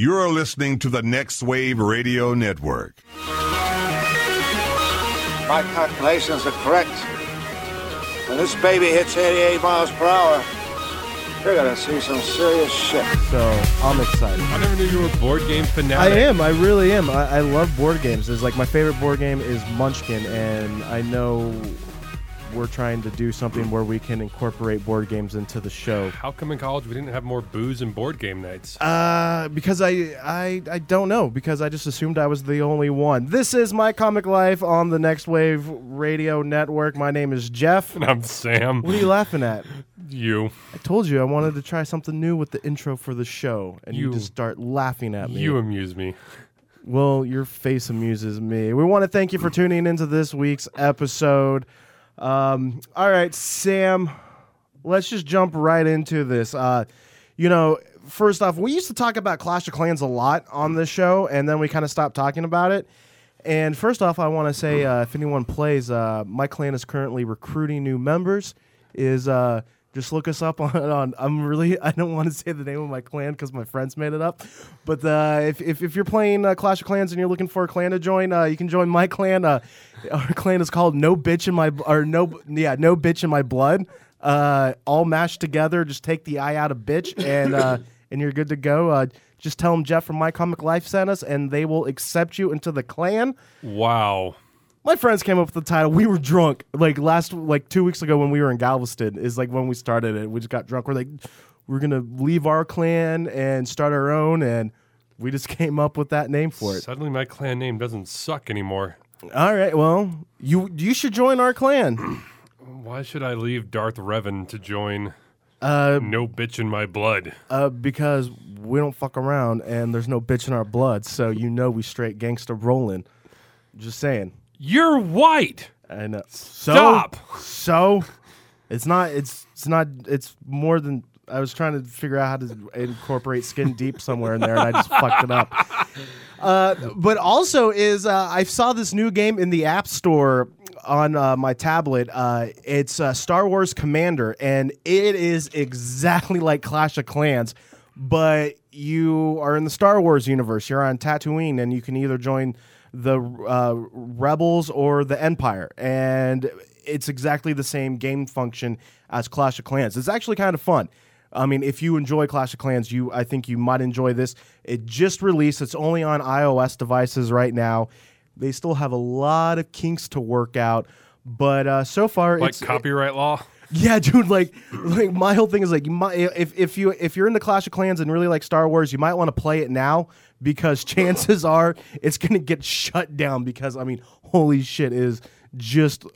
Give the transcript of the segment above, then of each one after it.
You're listening to the Next Wave Radio Network. My calculations are correct. When this baby hits 88 miles per hour, you're gonna see some serious shit. So I'm excited. I never knew you were a board game fanatic. I am. I really am. I, I love board games. It's like my favorite board game is Munchkin, and I know we're trying to do something where we can incorporate board games into the show. How come in college we didn't have more booze and board game nights? Uh, because I, I I don't know because I just assumed I was the only one. This is my comic life on the Next Wave Radio Network. My name is Jeff. And I'm Sam. What are you laughing at? You. I told you I wanted to try something new with the intro for the show, and you, You- just start laughing at me. You amuse me. Well, your face amuses me. We want to thank you for tuning into this week's episode. Um, all right, Sam, let's just jump right into this. Uh, you know, first off, we used to talk about Clash of Clans a lot on this show, and then we kind of stopped talking about it. And first off, I want to say uh, if anyone plays, uh, my clan is currently recruiting new members. Is uh, just look us up on, on I'm really I don't want to say the name of my clan because my friends made it up. But uh, if, if if you're playing uh, Clash of Clans and you're looking for a clan to join, uh, you can join my clan. Uh, our clan is called No Bitch in My or No yeah No Bitch in My Blood. Uh, all mashed together. Just take the I out of bitch and uh, and you're good to go. Uh, just tell them Jeff from My Comic Life sent us, and they will accept you into the clan. Wow. My friends came up with the title. We were drunk like last like two weeks ago when we were in Galveston. Is like when we started it. We just got drunk. We're like, we're gonna leave our clan and start our own, and we just came up with that name for it. Suddenly my clan name doesn't suck anymore. All right, well, you you should join our clan. Why should I leave Darth Revan to join Uh, No Bitch in My Blood? uh, because we don't fuck around, and there's no bitch in our blood, so you know we straight gangster rolling. Just saying. You're white. I know. So, Stop. So, it's not. It's it's not. It's more than. I was trying to figure out how to incorporate skin deep somewhere in there, and I just fucked it up. Uh, but also is uh, I saw this new game in the App Store on uh, my tablet. Uh, it's uh, Star Wars Commander, and it is exactly like Clash of Clans, but you are in the Star Wars universe. You're on Tatooine, and you can either join the uh, Rebels or the Empire, and it's exactly the same game function as Clash of Clans. It's actually kind of fun. I mean, if you enjoy Clash of Clans, you I think you might enjoy this. It just released. It's only on iOS devices right now. They still have a lot of kinks to work out, but uh, so far Like it's copyright law? yeah, dude. Like, like my whole thing is like, you might, if if you if you're into Clash of Clans and really like Star Wars, you might want to play it now because chances are it's gonna get shut down because I mean, holy shit, is just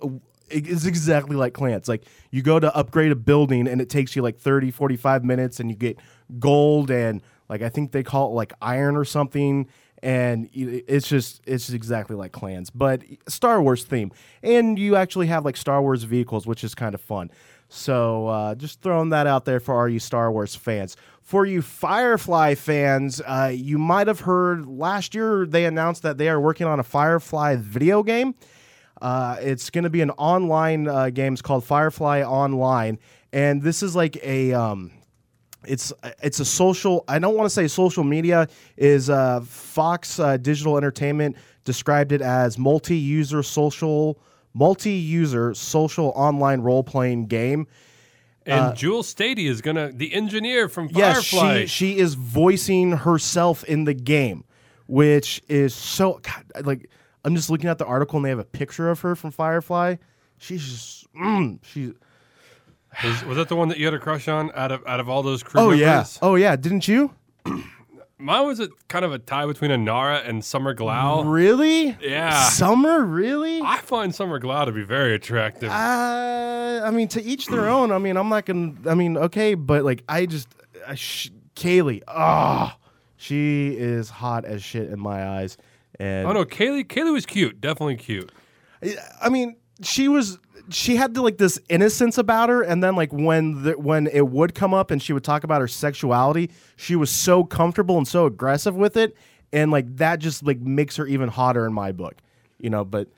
it's exactly like clans. Like you go to upgrade a building and it takes you like 30, 45 minutes and you get gold and like I think they call it like iron or something and it's just it's just exactly like clans but star wars theme. And you actually have like star wars vehicles which is kind of fun. So uh, just throwing that out there for all you star wars fans. For you firefly fans uh, you might have heard last year they announced that they are working on a firefly video game. Uh, it's going to be an online uh, game. It's called Firefly Online, and this is like a um, it's it's a social. I don't want to say social media is uh, Fox uh, Digital Entertainment described it as multi-user social multi-user social online role-playing game. And Jewel Staite is gonna the engineer from Yes, Firefly. she she is voicing herself in the game, which is so God, like I'm just looking at the article and they have a picture of her from Firefly. She's just mm, she's was, was that the one that you had a crush on out of out of all those crew oh members? yeah oh yeah didn't you Mine was a kind of a tie between Inara and Summer Glau. really Yeah. summer really I find Summer Glau to be very attractive. uh, I mean to each their own I mean I'm not gonna I mean okay but like I just I sh- Kaylee ah she is hot as shit in my eyes and oh no, Kaylee Kaylee was cute, definitely cute. I mean, she was she had like this innocence about her, and then like when the, when it would come up and she would talk about her sexuality, she was so comfortable and so aggressive with it, and like that just like makes her even hotter in my book, you know. But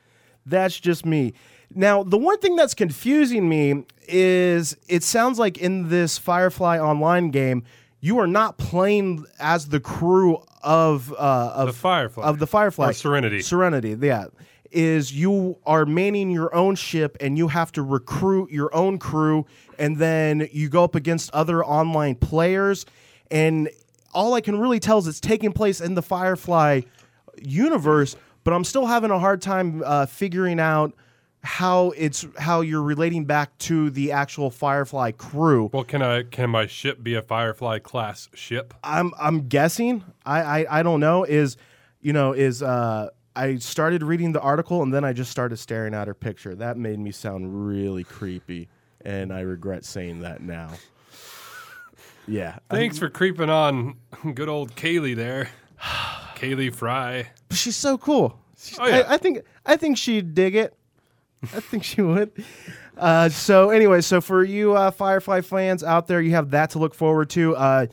that's just me. Now, the one thing that's confusing me is it sounds like in this Firefly Online game, you are not playing as the crew of uh, of The Firefly. of the Firefly Or Serenity. Serenity, yeah, is you are manning your own ship and you have to recruit your own crew, and then you go up against other online players, and all I can really tell is it's taking place in the Firefly universe, but I'm still having a hard time uh, figuring out how it's how you're relating back to the actual Firefly crew. Well, can I can my ship be a Firefly class ship? I'm I'm guessing. I, I I don't know. Is you know is uh I started reading the article and then I just started staring at her picture. That made me sound really creepy, and I regret saying that now. Yeah, Thanks for creeping on good old Kaylee there. Kaylee Frye. She's so cool. Oh, yeah. I, I think I think she'd dig it. I think she would. Uh, so anyway, so for you uh, Firefly fans out there, you have that to look forward to. Uh,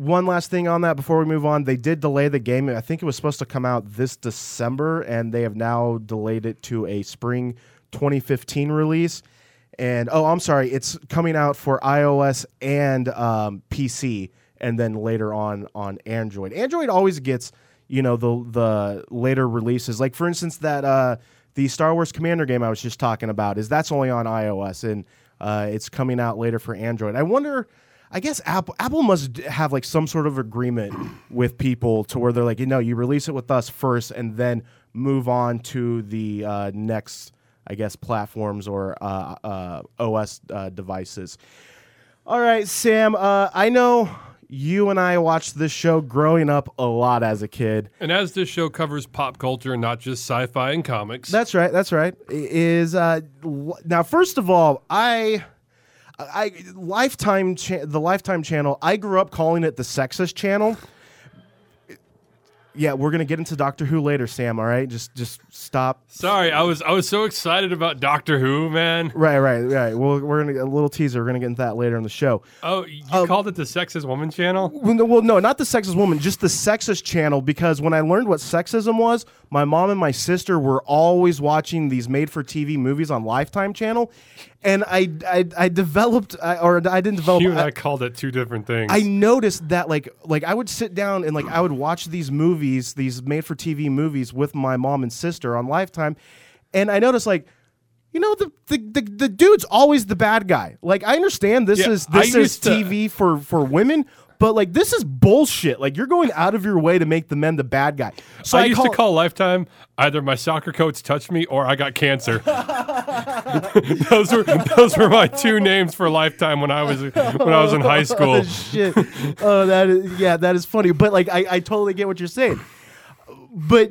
one last thing on that before we move on, they did delay the game. I think it was supposed to come out this December, and they have now delayed it to a spring 2015 release. And oh, I'm sorry, it's coming out for iOS and um, PC, and then later on on Android. Android always gets you know the the later releases. Like for instance, that uh, the Star Wars Commander game I was just talking about is that's only on iOS and uh, it's coming out later for Android. I wonder. I guess Apple Apple must have like some sort of agreement with people to where they're like, you know, you release it with us first and then move on to the uh, next, I guess, platforms or uh, uh, OS uh, devices. All right, Sam. Uh, I know you and I watched this show growing up a lot as a kid. And as this show covers pop culture and not just sci-fi and comics, That's right. That's right. Is uh, now first of all, I, I Lifetime cha- the Lifetime channel. I grew up calling it the sexist channel. Yeah, we're gonna get into Doctor Who later, Sam. All right, just just stop. sorry, I was I was so excited about Doctor Who, man. Right, right, right. Well, we're gonna a little teaser. We're gonna get into that later in the show. Oh, you Um, called it the sexist woman channel? Well, no, well, no, not the sexist woman, just the sexist channel. Because when I learned what sexism was, my mom and my sister were always watching these made-for-TV movies on Lifetime channel, and I, I, I developed, I, or I didn't develop. You and I, I called it two different things. I noticed that like like I would sit down and like I would watch these movies, these made for TV movies with my mom and sister on Lifetime, and I noticed like you know the the, the, the dude's always the bad guy. Like I understand this Yeah, is this is to- TV for for women. But like this is bullshit. Like you're going out of your way to make the men the bad guy. So I, used to call Lifetime either my soccer coach touched me or I got cancer. those were those were my two names for Lifetime when I was when I was in high school. Oh, shit. oh, that is yeah, that is funny. But like, I, I totally get what you're saying. But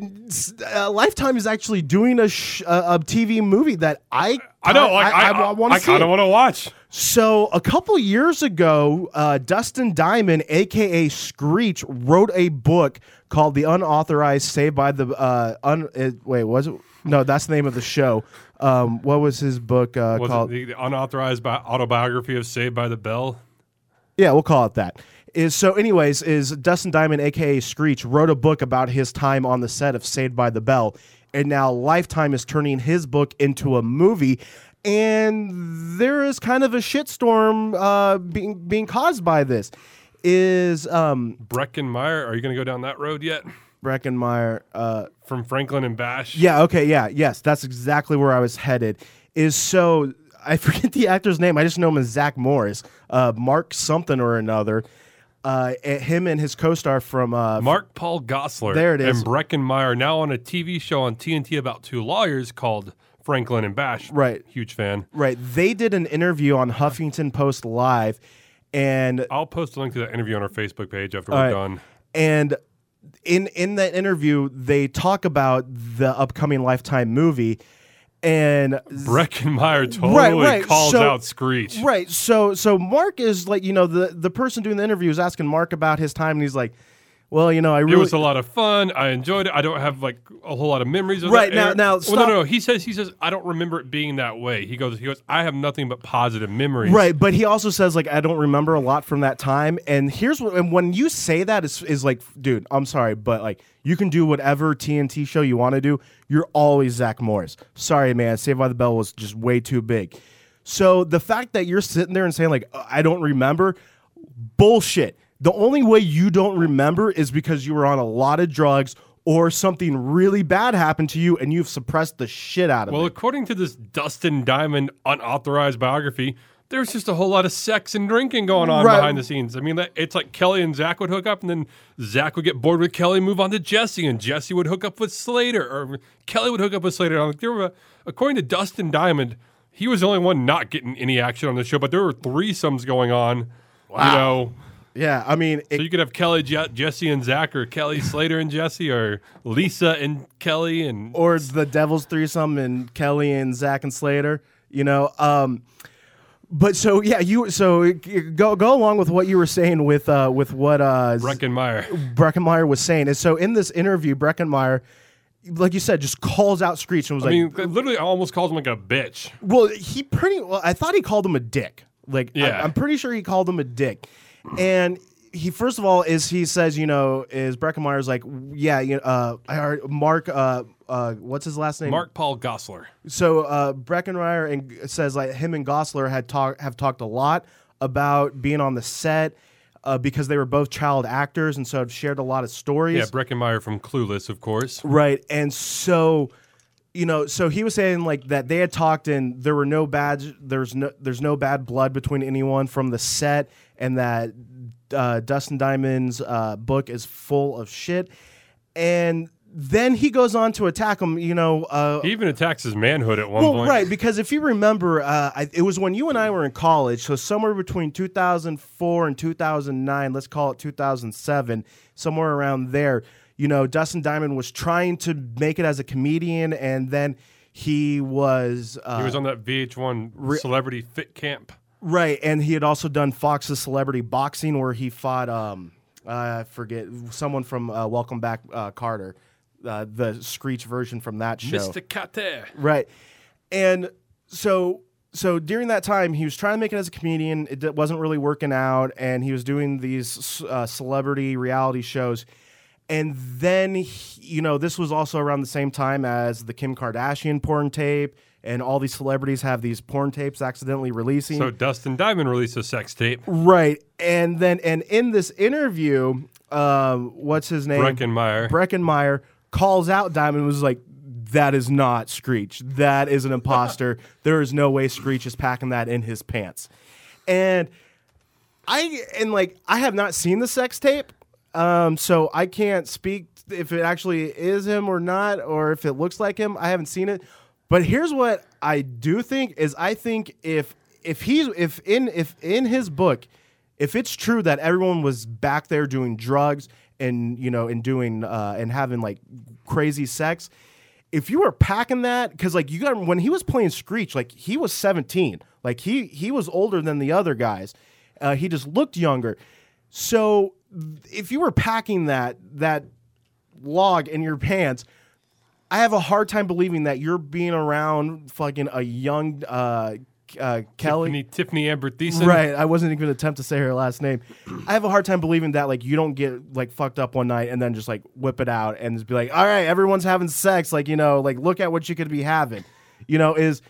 uh, Lifetime is actually doing a sh- a, a TV movie that I I know, like I, I, want to see. kind of want to watch. So a couple years ago, uh, Dustin Diamond, aka Screech, wrote a book called "The Unauthorized Saved by the." Uh, un- it, wait, was it? No, that's the name of the show. Um, what was his book uh, Was called? it the, the unauthorized bi- autobiography of Saved by the Bell? Yeah, we'll call it that. Is so, anyways, is Dustin Diamond, aka Screech, wrote a book about his time on the set of Saved by the Bell, and now Lifetime is turning his book into a movie, and there is kind of a shitstorm uh, being being caused by this. Is um, Breckin Meyer, are you going to go down that road yet? Breckin Meyer? Uh, From Franklin and Bash? yeah, okay, yeah, yes, that's exactly where I was headed. Is so I forget the actor's name. I just know him as Zach Morris, uh, Mark something or another. Uh, eh, him and his co-star from uh, Mark Paul Gosselaar. There it is. And Breckin Meyer now on a TV show on TNT about two lawyers called Franklin and Bash. Right. Huge fan. Right. They did an interview on Huffington Post Live, and I'll post a link to that interview on our Facebook page after we're right. done. and in in that interview they talk about the upcoming Lifetime movie, and Breckin Meyer totally Right, right. calls So- out Screech. right. So so Mark is like you know the the person doing the interview is asking Mark about his time, and he's like, well, you know, I It was a lot of fun. I enjoyed it. I don't have like a whole lot of memories of Right, that now- now, well, no, no, no. He says he says I don't remember it being that way. He goes, he goes. I have nothing but positive memories. Right, but he also says like I don't remember a lot from that time. And here's what and when you say that is is like, dude, I'm sorry, but like you can do whatever TNT show you want to do. You're always Zach Morris. Sorry, man. Saved by the Bell was just way too big. So the fact that you're sitting there and saying like I don't remember, bullshit. The only way you don't remember is because you were on a lot of drugs or something really bad happened to you and you've suppressed the shit out of Well, it. Well, according to this Dustin Diamond unauthorized biography, there's just a whole lot of sex and drinking going on Right. behind the scenes. I mean, it's like Kelly and Zach would hook up, and then Zach would get bored with Kelly, move on to Jesse, and Jesse would hook up with Slater, or Kelly would hook up with Slater. Like, there were, according to Dustin Diamond, he was the only one not getting any action on the show, but there were threesomes going on. You know, Yeah, I mean, it, so you could have Kelly, Je- Jesse, and Zach, or Kelly, Slater, and Jesse, or Lisa and Kelly, and or the Devil's threesome and Kelly and Zach and Slater. You know, um, but so yeah, you so go go along with what you were saying with uh, with what uh, Breckin Meyer. Breckenmeyer was saying. And so in this interview, Breckin Meyer, like you said, just calls out Screech and was I like, mean, literally, almost calls him like a bitch. Well, he pretty well. I thought he called him a dick. Like, Yeah. I, am pretty sure he called him a dick. And he first of all is he says, you know, is Breckin Meyer's like, yeah, you know, uh, I heard Mark, uh, uh, what's his last name? Mark Paul Gosselaar. So uh, Breckin Meyer and says like him and Gosselaar had talk have talked a lot about being on the set. Uh, because they were both child actors and so have shared a lot of stories. Yeah, Breckin Meyer from Clueless, of course. Right. And so, you know, so he was saying like that they had talked and there were no bad there's no there's no bad blood between anyone from the set and that uh, Dustin Diamond's uh, book is full of shit. And then he goes on to attack him, you know, uh, He even attacks his manhood at one well, point. right, because if you remember, uh, I, it was when you and I were in college, so somewhere between 2004 and 2009, let's call it 2007, somewhere around there, you know, Dustin Diamond was trying to make it as a comedian, and then he was. Uh, He was on that VH1 Celebrity Fit Camp. Right, and he had also done Fox's Celebrity Boxing, where he fought um, I forget someone from uh, Welcome Back, uh, Kotter, uh, the Screech version from that show. Mr. Kate. Right. And so so during that time, he was trying to make it as a comedian. It wasn't really working out, and he was doing these uh, celebrity reality shows. And then, he- you know, this was also around the same time as the Kim Kardashian porn tape, and all these celebrities have these porn tapes accidentally releasing. So Dustin Diamond released a sex tape. right. And then, and in this interview, um, what's his name? Breckin Meyer. Breckenmeyer calls out Diamond and was like, that is not Screech. That is an imposter. there is no way Screech is packing that in his pants. And I and like I have not seen the sex tape. Um, so I can't speak if it actually is him or not, or if it looks like him. I haven't seen it. But here's what I do think is I think if if he's if in if in his book, if it's true that everyone was back there doing drugs and you know and doing uh, and having like crazy sex, if you were packing that because like you got when he was playing Screech, like he was 17, like he he was older than the other guys. Uh, he just looked younger. So if you were packing that that log in your pants, I have a hard time believing that you're being around fucking a young uh, uh, Kelly. Tiffany, Tiffany Amber Thiessen. Right, I wasn't even attempt to say her last name. I have a hard time believing that like you don't get like fucked up one night and then just like whip it out and just be like, all right, everyone's having sex. Like you know, like look at what you could be having. You know, is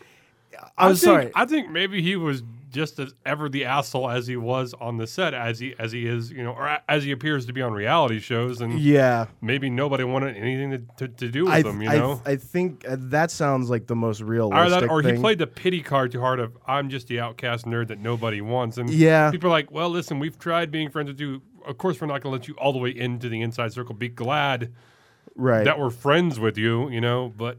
I'm I think, sorry. I think maybe he was just as ever the asshole as he was on the set, as he as he is, you know, or as he appears to be on reality shows, and yeah, maybe nobody wanted anything to, to, to do with I, him, you I, know. I think uh, that sounds like the most or realistic. that, or he played the pity card too hard of I'm just the outcast nerd that nobody wants, and Yeah. people are like, well, listen, we've tried being friends with you. Of course, we're not going to let you all the way into the inside circle. Be glad right. that we're friends with you, you know, but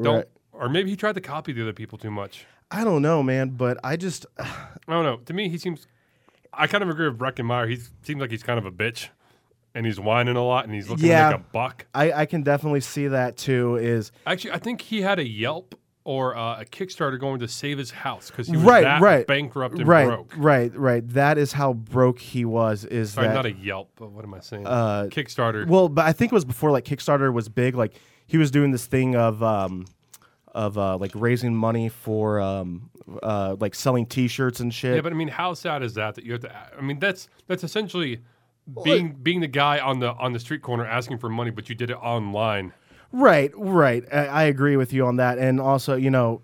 don't. Right. Or maybe he tried to copy the other people too much. I don't know, man, but I just I don't know. To me, he seems. I kind of agree with Breckin Meyer. He seems like he's kind of a bitch, and he's whining a lot, and he's looking Yeah. make a buck. I, I can definitely see that too. Is Actually, I think he had a Yelp or uh, a Kickstarter going to save his house because he was right, that right, bankrupt and right, broke. right, right. That is how broke he was. Is Sorry, that not a Yelp. But what am I saying? Uh, Kickstarter. Well, but I think it was before like Kickstarter was big. Like he was doing this thing of um of uh like raising money for um uh like selling T-shirts and shit. yeah, but I mean, how sad is that? That you have to. I mean, that's that's essentially being being the guy on the on the street corner asking for money, but you did it online. right, right. I, I agree with you on that. And also, you know,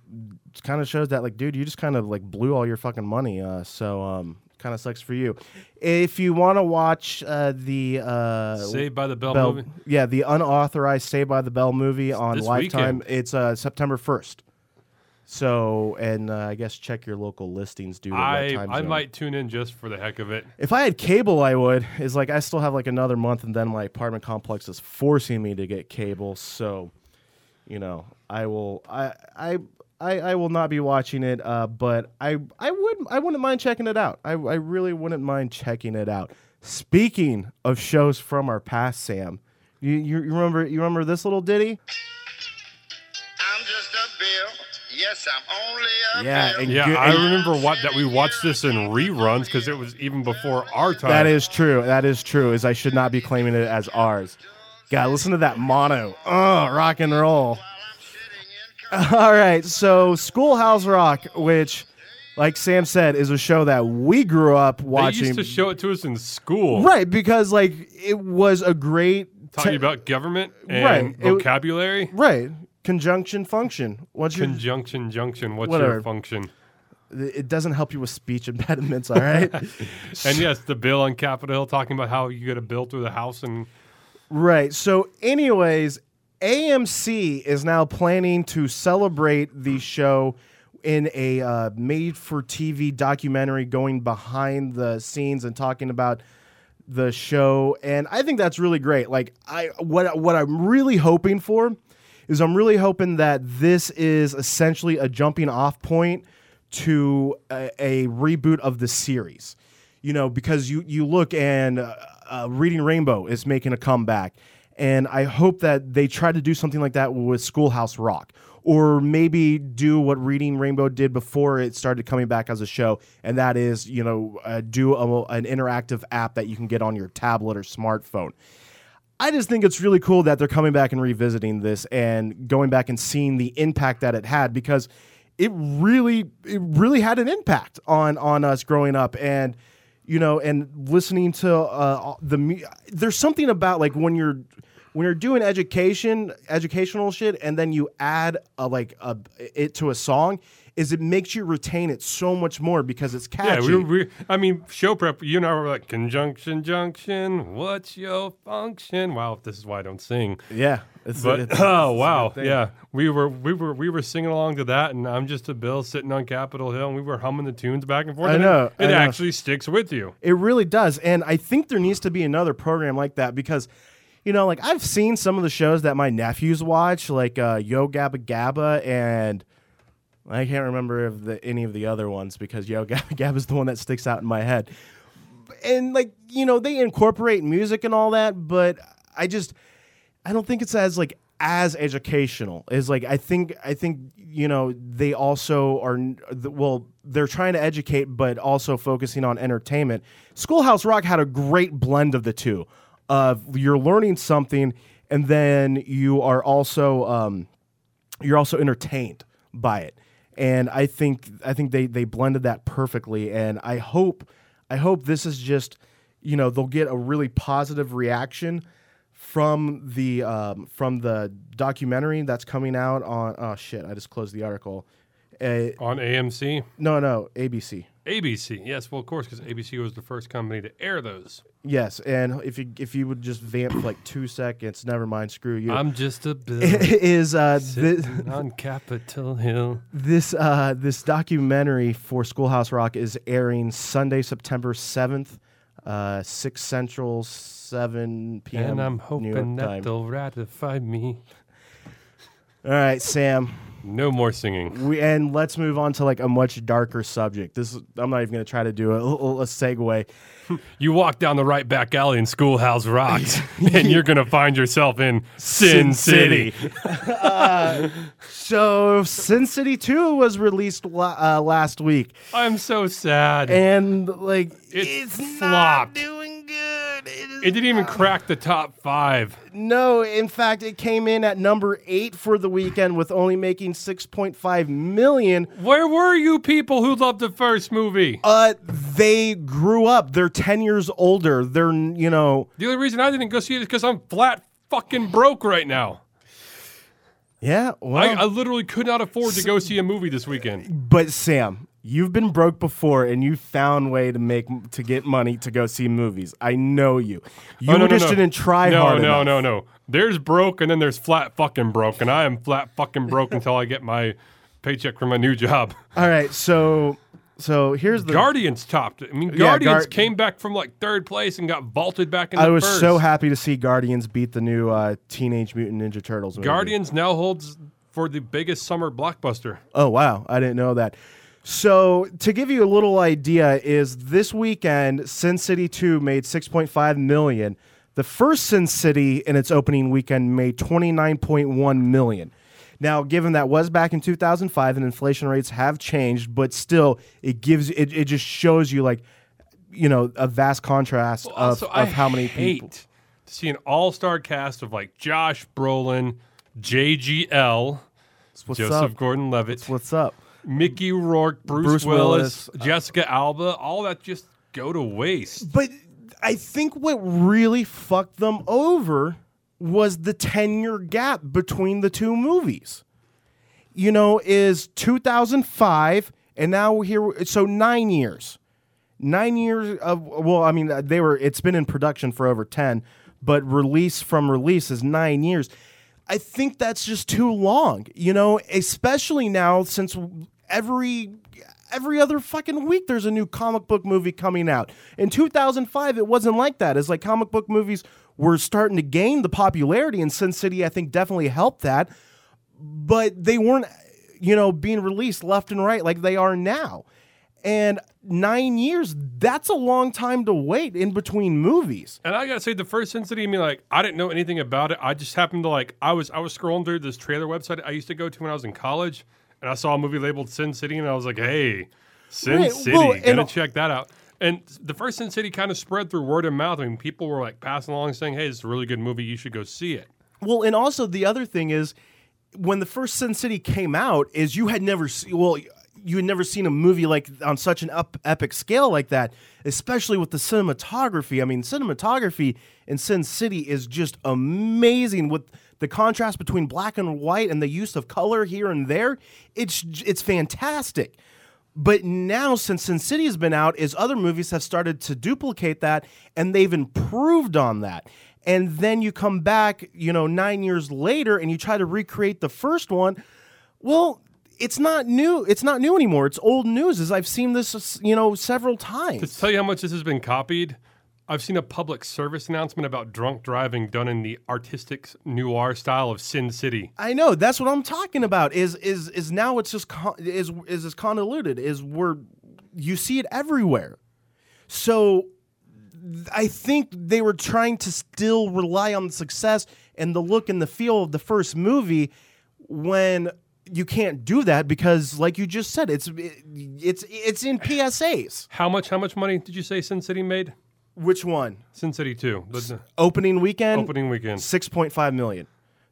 it kind of shows that like, dude, you just kind of like blew all your fucking money. Uh, so um, kind of sucks for you. If you want to watch uh, the uh, Saved by the Bell, Bell, movie. yeah, the unauthorized Saved by the Bell movie on this Lifetime, weekend. it's uh, September first. So, and uh, I guess check your local listings what I I might tune in just for the heck of it. If I had cable, I would. Is like I still have like another month, and then my apartment complex is forcing me to get cable. So, you know, I will. I I. I, I will not be watching it, uh, but I I would I wouldn't mind checking it out. I, I really wouldn't mind checking it out. Speaking of shows from our past, Sam, you, you you remember you remember this little ditty? I'm just a bill. Yes, I'm only a Yeah, bill. and Yeah, good- I remember what that we watched this in reruns because it was even before our time. That is true. That is true. Is I should not be claiming it as ours. God, listen to that mono. Oh, rock and roll. All right, so Schoolhouse Rock, which, like Sam said, is a show that we grew up watching. They used to show it to us in school, right, because like it was a great talking te- about government and Right, it- vocabulary. right conjunction function. What's your? Conjunction junction. What's Whatever. your function? it doesn't help you with speech impediments. All right. And yes, the bill on Capitol Hill talking about how you get a bill through the house and Right. So, anyways, AMC is now planning to celebrate the show in a uh, made-for-TV documentary, going behind the scenes and talking about the show. And I think that's really great. Like, I what what I'm really hoping for is I'm really hoping that this is essentially a jumping-off point to a, a reboot of the series you know, because you you look and uh, uh, Reading Rainbow is making a comeback, and I hope that they try to do something like that with Schoolhouse Rock, or maybe do what Reading Rainbow did before it started coming back as a show, and that is you know uh, do a, an interactive app that you can get on your tablet or smartphone. I just think it's really cool that they're coming back and revisiting this and going back and seeing the impact that it had because it really it really had an impact on on us growing up and you know and listening to uh, the there's something about like when you're when you're doing education educational shit and then you add a like a it to a song is it makes you retain it so much more because it's yeah, catchy. we, we I mean, show prep. You and I were like conjunction junction. What's your function? Wow, this is why I don't sing. yeah, it's, But it's- oh it's wow, yeah, we were we were we were singing along to that, and I'm just a bill sitting on Capitol Hill, and we were humming the tunes back and forth. I know, it, it I know. actually sticks with you. It really does. And I think there needs to be another program like that because, you know, like I've seen some of the shows that my nephews watch, like uh, Yo Gabba Gabba, and I can't remember if the, any of the other ones because Yo Gabba Gabba is the one that sticks out in my head. And, like, you know, they incorporate music and all that, but I just, I don't think it's as, like, as educational is like I think I think you know they also are well they're trying to educate but also focusing on entertainment. Schoolhouse Rock had a great blend of the two. Of you're learning something and then you are also um, you're also entertained by it. And I think I think they they blended that perfectly. And I hope I hope this is just you know they'll get a really positive reaction from the um, from the documentary that's coming out on oh shit I just closed the article. Uh, On AMC, no no ABC ABC, yes, well, of course, because ABC was the first company to air those. yes and if you if you would just vamp for like two seconds never mind screw you I'm just a bill is uh thi- sitting on Capitol Hill. this uh this documentary for Schoolhouse Rock is airing Sunday September seventh uh six central seven p.m. And I'm hoping that time. they'll ratify me. all right Sam No more singing. We and let's move on to like a much darker subject. This I'm not even going to try to do a, a segue. You walk down the right back alley in Schoolhouse Rocks, and you're gonna find yourself in Sin, City. So, Sin City 2 was released la- uh, last week, I'm so sad. and like It it's not flopped. doing good. It is it didn't even crack the top five. no. In fact, it came in at number eight for the weekend with only making 6.5 million. Where were you people who loved the first movie? Uh, they grew up. They're 10 years older. They're you know The only reason I didn't go see it is because I'm flat fucking broke right now. yeah. Well, I, I literally could not afford to go see a movie this weekend. But Sam, You've been broke before, and you found way to make to get money to go see movies. I know you. You Oh, no, no, just no. didn't try no, hard No, enough. no, no, There's broke, and then there's flat fucking broke, and I am flat fucking broke until I get my paycheck from my new job. All right, so so here's the. Guardians topped. I mean, Yeah, Guardians came back from like third place and got vaulted back into I was first. so happy to see Guardians beat the new uh, Teenage Mutant Ninja Turtles. Movie. Guardians now holds for the biggest summer blockbuster. Oh wow, I didn't know that. So to give you a little idea, is this weekend Sin City Two made six point five million. The first Sin City in its opening weekend made twenty nine point one million. Now, given that was back in 2005 and inflation rates have changed, but still, it gives it, it just shows you like, you know, a vast contrast of, of I how many people. to see an all-star cast of like Josh Brolin, JGL, Joseph? Gordon-Levitt, What's up? Mickey Rourke, Bruce, Bruce Willis, Willis, uh, Jessica Alba, all that just go to waste. But I think what really fucked them over was the 10 year gap between the two movies. You know, is 2005, and now we're here. So nine years. Nine years of, well, I mean, they were, it's been in production for over 10, but release from release is nine years. I think that's just too long, you know, especially now since every every other fucking week there's a new comic book movie coming out. In 2005 it wasn't like that. It's like comic book movies were starting to gain the popularity and Sin City I think definitely helped that, but they weren't you know being released left and right like they are now. And 9 years, that's a long time to wait in between movies. And I gotta say, the first Sin City, I mean, like, I didn't know anything about it. I just happened to like, I was I was scrolling through this trailer website I used to go to when I was in college, and I saw a movie labeled Sin City, and I was like, hey, Sin Right, City, well, and- check that out. And the first Sin City kind of spread through word of mouth. I mean, people were like passing along saying, hey, it's a really good movie. You should go see it. Well, and also the other thing is when the first Sin City came out, is you had never seen well, you had never seen a movie like on such an up, epic scale like that, especially with the cinematography. I mean, cinematography in Sin City is just amazing with the contrast between black and white and the use of color here and there. It's it's fantastic. But now, since Sin City has been out, is other movies have started to duplicate that, and they've improved on that. And then you come back, you know, nine years later, and you try to recreate the first one. Well, it's not new. It's not new anymore. It's old news. As I've seen this, you know, several times. To times. tell you how much this has been copied, I've seen a public service announcement about drunk driving done in the artistic noir style of Sin City. I know that's what I'm talking about. Is is is now it's just con- is is convoluted. Is where you see it everywhere. So I think they were trying to still rely on the success and the look and the feel of the first movie when you can't do that because like you just said it's it's it's in PSAs. How much? How much money did you say Sin City made? Which one? Sin City Two, the, Opening weekend opening weekend. 6.5 million.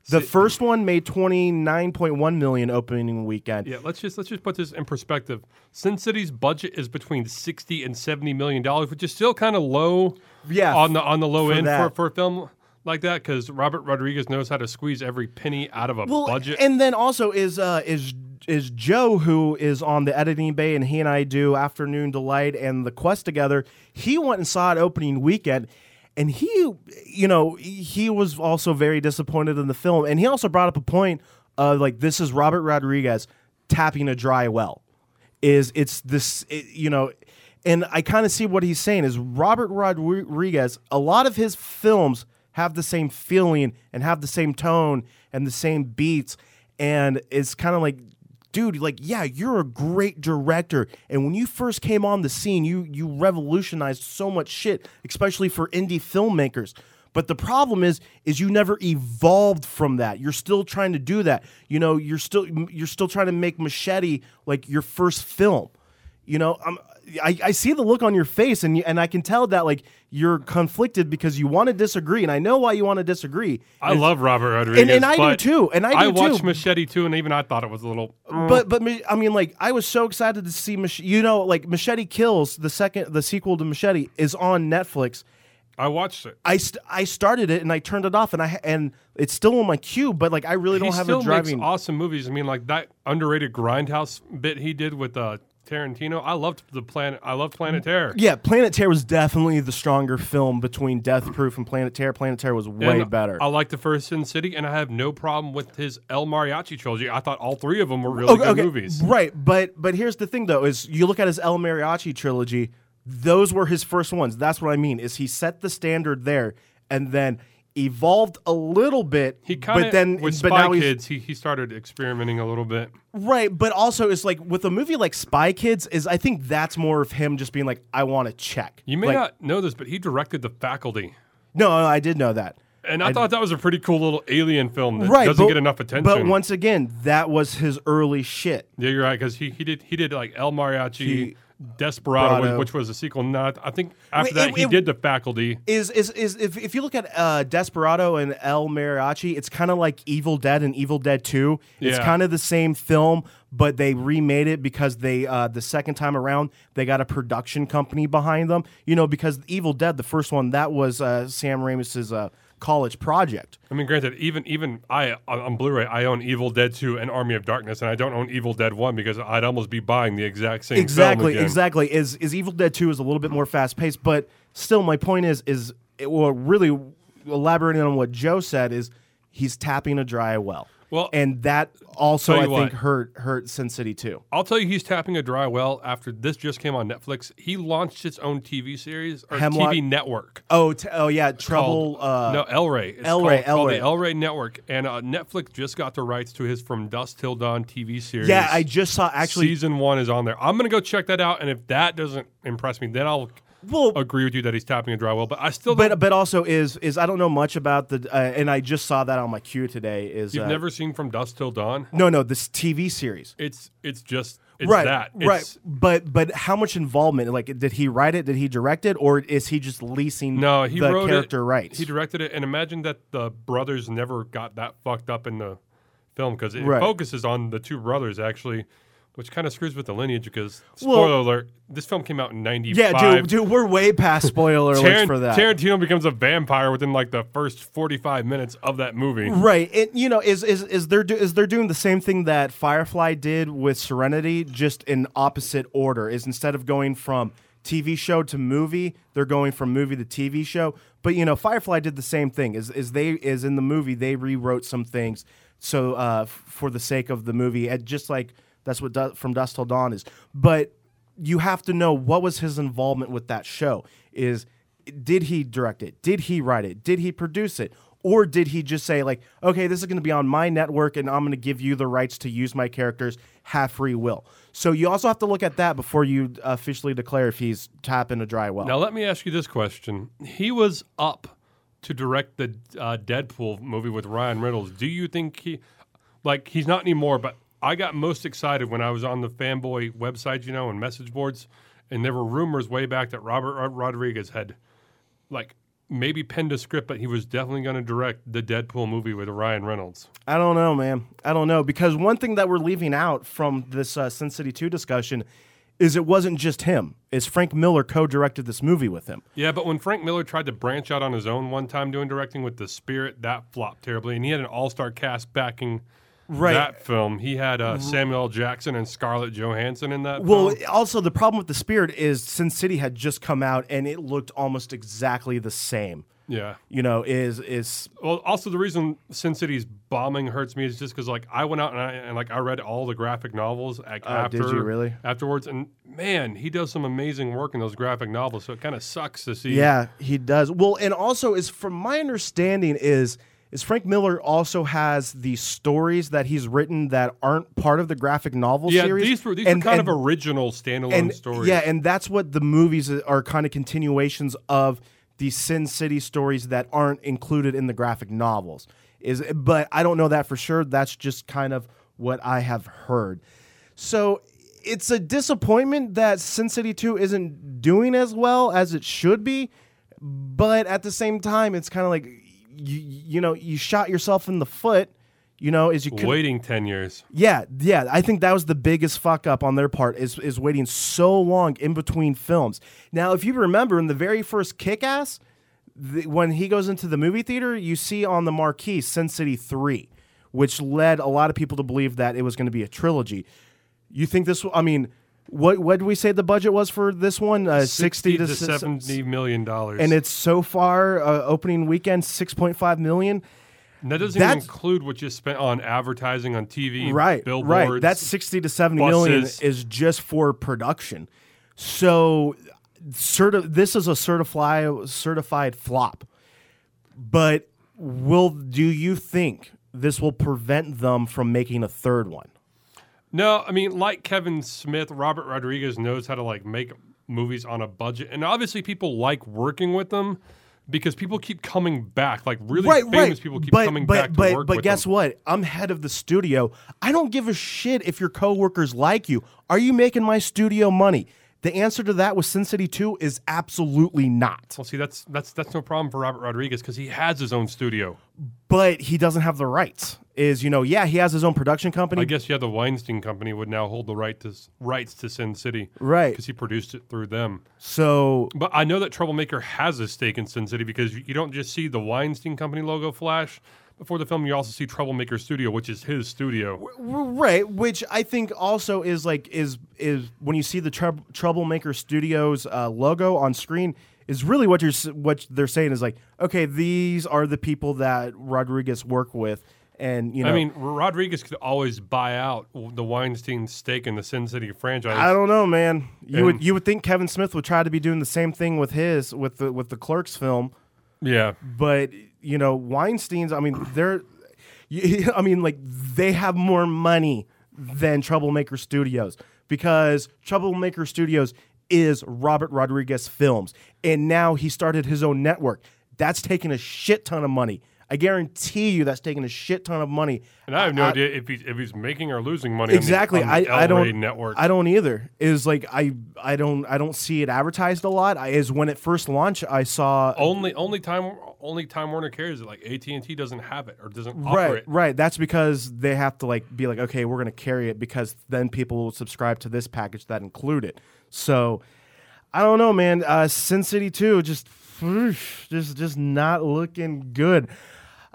The first one made 29.1 million opening weekend. Yeah, let's just let's just put this in perspective. Sin City's budget is between sixty and seventy million dollars, which is still kind of low. Yeah, on the on the low end for, for a film like that because Robert Rodriguez knows how to squeeze every penny out of a well, budget. And then also is uh, is is Joe who is on the editing bay and he and I do Afternoon Delight and the Quest together. He went and saw it opening weekend. And he, you know, he was also very disappointed in the film. And he also brought up a point of like, this is Robert Rodriguez tapping a dry well. Is it's this, it, you know, and I kind of see what he's saying is Robert Rodriguez, a lot of his films have the same feeling and have the same tone and the same beats. And it's kind of like, dude, like, yeah, you're a great director. And when you first came on the scene, you you revolutionized so much shit, especially for indie filmmakers. But the problem is, is you never evolved from that. You're still trying to do that. You know, you're still you're still trying to make Machete like your first film. You know, I'm, I, I see the look on your face, and you, and I can tell that like you're conflicted because you want to disagree, and I know why you want to disagree. I love Robert Rodriguez, and I do too, and I do I watched too. Machete too, and even I thought it was a little. But but ma- I mean, like I was so excited to see Mach- you know like Machete Kills the second the sequel to Machete is on Netflix. I watched it. I st- I started it and I turned it off and I and it's still on my queue, but like I really He don't have still a driving. makes awesome movies. I mean, like that underrated Grindhouse bit he did with uh, Tarantino. I loved the planet. I love Planet Terror. Yeah, Planet Terror was definitely the stronger film between Death Proof and Planet Terror. Planet Terror was way And better. I like the first Sin City, and I have no problem with his El Mariachi trilogy. I thought all three of them were really good movies. Right, but but here's the thing though: is you look at his El Mariachi trilogy; those were his first ones. That's what I mean. Is he set the standard there, and then evolved a little bit. He kind but then with but Spy now Kids, he, he started experimenting a little bit. right. But also, it's like with a movie like Spy Kids, is I think that's more of him just being like, I want to check. You may Like, not know this, but he directed The Faculty, No, no, I did know that. and I, thought that was a pretty cool little alien film that Right, doesn't but- get enough attention. But once again, that was his early shit. yeah, you're right because he, he did he did like El Mariachi, He- Desperado, Desperado. which was a sequel. Not I think after Wait, that it- he it- did The Faculty. is is is if, if you look at uh, Desperado and El Mariachi, it's kind of like Evil Dead and Evil Dead Two. It's Yeah. kind of the same film, but they remade it because they uh, the second time around they got a production company behind them. You know, because Evil Dead, the first one, that was uh, Sam Raimi's uh, college project. I mean, granted, even even I on Blu-ray, I own Evil Dead 2 and Army of Darkness, and I don't own Evil Dead 1 because I'd almost be buying the exact same exactly again. exactly is is evil dead 2 is a little bit more fast paced but still my point is is it, well really elaborating on what joe said is he's tapping a dry well Well, and that also i you think what. hurt hurt sin city too I'll tell you, he's tapping a dry well after this just came on Netflix. He launched its own TV series or Hemlock- TV network. oh t- oh yeah trouble called, uh no El Rey. It's El Rey, called, called the El El Rey Network, and uh, Netflix just got the rights to his From Dusk Till Dawn TV series. yeah i just saw actually season one is on there. I'm gonna go check that out, and if that doesn't impress me, then I'll well agree with you that he's tapping a dry well. But I still but don't. but also is is i don't know much about the uh, and i just saw that on my queue today is You've uh, never seen From Dusk Till Dawn? no no this tv series It's it's just it's right, that. right. It's, But but how much involvement? Like, did he write it? Did he direct it, or is he just leasing No, he the wrote character it. rights? He directed it, and imagine that the brothers never got that fucked up in the film because it Right. focuses on the two brothers actually, which kind of screws with the lineage. Because Well- spoiler alert, this film came out in '95. yeah, dude, dude, we're way past spoiler alerts Taran- for that. Tarantino becomes a vampire within like the first 45 minutes of that movie. Right, and you know is is is they're do, is they're doing the same thing that Firefly did with Serenity, just in opposite order. Is instead of going from TV show to movie, they're going from movie to TV show. But you know, Firefly did the same thing. Is is they is in the movie they rewrote some things so uh, f- for the sake of the movie, and just like that's what Du- from Dusk Till Dawn is. But you have to know what was his involvement with that show. Is did he direct it? Did he write it? Did he produce it? Or did he just say like, okay, this is going to be on my network, and I'm going to give you the rights to use my characters, have free will. So you also have to look at that before you officially declare if he's tapping a dry well. Now let me ask you this question: He was up to direct the uh, Deadpool movie with Ryan Reynolds. Do you think he, like, he's not anymore? But I got most excited when I was on the fanboy website, you know, and message boards, and there were rumors way back that Robert Rodriguez had, like, maybe penned a script, but he was definitely going to direct the Deadpool movie with Ryan Reynolds. I don't know, man. I don't know because one thing that we're leaving out from this uh, Sin City 2 discussion is it wasn't just him. Is Frank Miller co-directed this movie with him? Yeah, but when Frank Miller tried to branch out on his own one time doing directing with The Spirit, that flopped terribly, and he had an all-star cast backing Right. that film. He had uh, Samuel L. Jackson and Scarlett Johansson in that. Well, film. also the problem with the Spirit is Sin City had just come out and it looked almost exactly the same. yeah. You know, is is Well, also the reason Sin City's bombing hurts me is just because like I went out and I and like I read all the graphic novels like, Oh, after did you really? afterwards, and man, he does some amazing work in those graphic novels. So it kind of sucks to see. Yeah, he does. Well, and also is from my understanding is is Frank Miller also has the stories that he's written that aren't part of the graphic novel yeah. series. These were these and, were kind and, of original standalone and stories. yeah, and that's what the movies are kind of continuations of the Sin City stories that aren't included in the graphic novels. Is but I don't know that for sure. That's just kind of what I have heard. So it's a disappointment that Sin City 2 isn't doing as well as it should be, but at the same time, it's kind of like you you know you shot yourself in the foot. You know, as you could waiting ten years. yeah, yeah. I think that was the biggest fuck up on their part is is waiting so long in between films. Now, if you remember in the very first Kick Ass, the, when he goes into the movie theater, you see on the marquee Sin City 3, which led a lot of people to believe that it was going to be a trilogy. You think this, I mean, What what did we say the budget was for this one? Uh, 60, to, s- s- seventy million dollars, and it's so far uh, opening weekend 6.5 million. And that doesn't even include what you spent on advertising on TV, right billboards. right that's 60 to 70 million buses. is just for production so certi- this is a certified certified flop but will do you think this will prevent them from making a third one No, I mean, like Kevin Smith, Robert Rodriguez knows how to like make movies on a budget, and obviously people like working with them because people keep coming back. Like really famous people keep but, coming but, back but, to work but guess them. what? I'm head of the studio. I don't give a shit if your coworkers like you. Are you making my studio money the answer to that with sin city 2 is absolutely not Well, see, that's that's that's no problem for Robert Rodriguez because he has his own studio. but he doesn't have the rights. Is you know, yeah, he has his own production company. I guess yeah, the Weinstein Company would now hold the right to rights to Sin City, Right. Because he produced it through them. so But I know that Troublemaker has a stake in Sin City because you you don't just see the Weinstein Company logo flash before the film. You also see Troublemaker Studio, which is his studio. right, which I think also is like is is when you see the Trou- Troublemaker Studios uh, logo on screen is really what you're what they're saying is like okay, these are the people that Rodriguez work with, and you know, I mean, Rodriguez could always buy out the Weinstein stake in the Sin City franchise. I don't know, man. You would you would think Kevin Smith would try to be doing the same thing with his with the with the Clerks film. yeah, but you know Weinstein's. I mean, they're. I mean, like they have more money than Troublemaker Studios because Troublemaker Studios is Robert Rodriguez Films, and now he started his own network. That's taking a shit ton of money. I guarantee you, that's taking a shit ton of money. and I have no I- idea if he's if he's making or losing money. Exactly. on the, on the I, I don't. network. I don't either. Is like I I don't I don't see it advertised a lot. I, is when it first launched, I saw only only time only Time Warner carries it. Like AT and T doesn't have it or doesn't right it. right that's because they have to like be like okay we're going to carry it because then people will subscribe to this package that include it so i don't know man uh sin city 2 just just just not looking good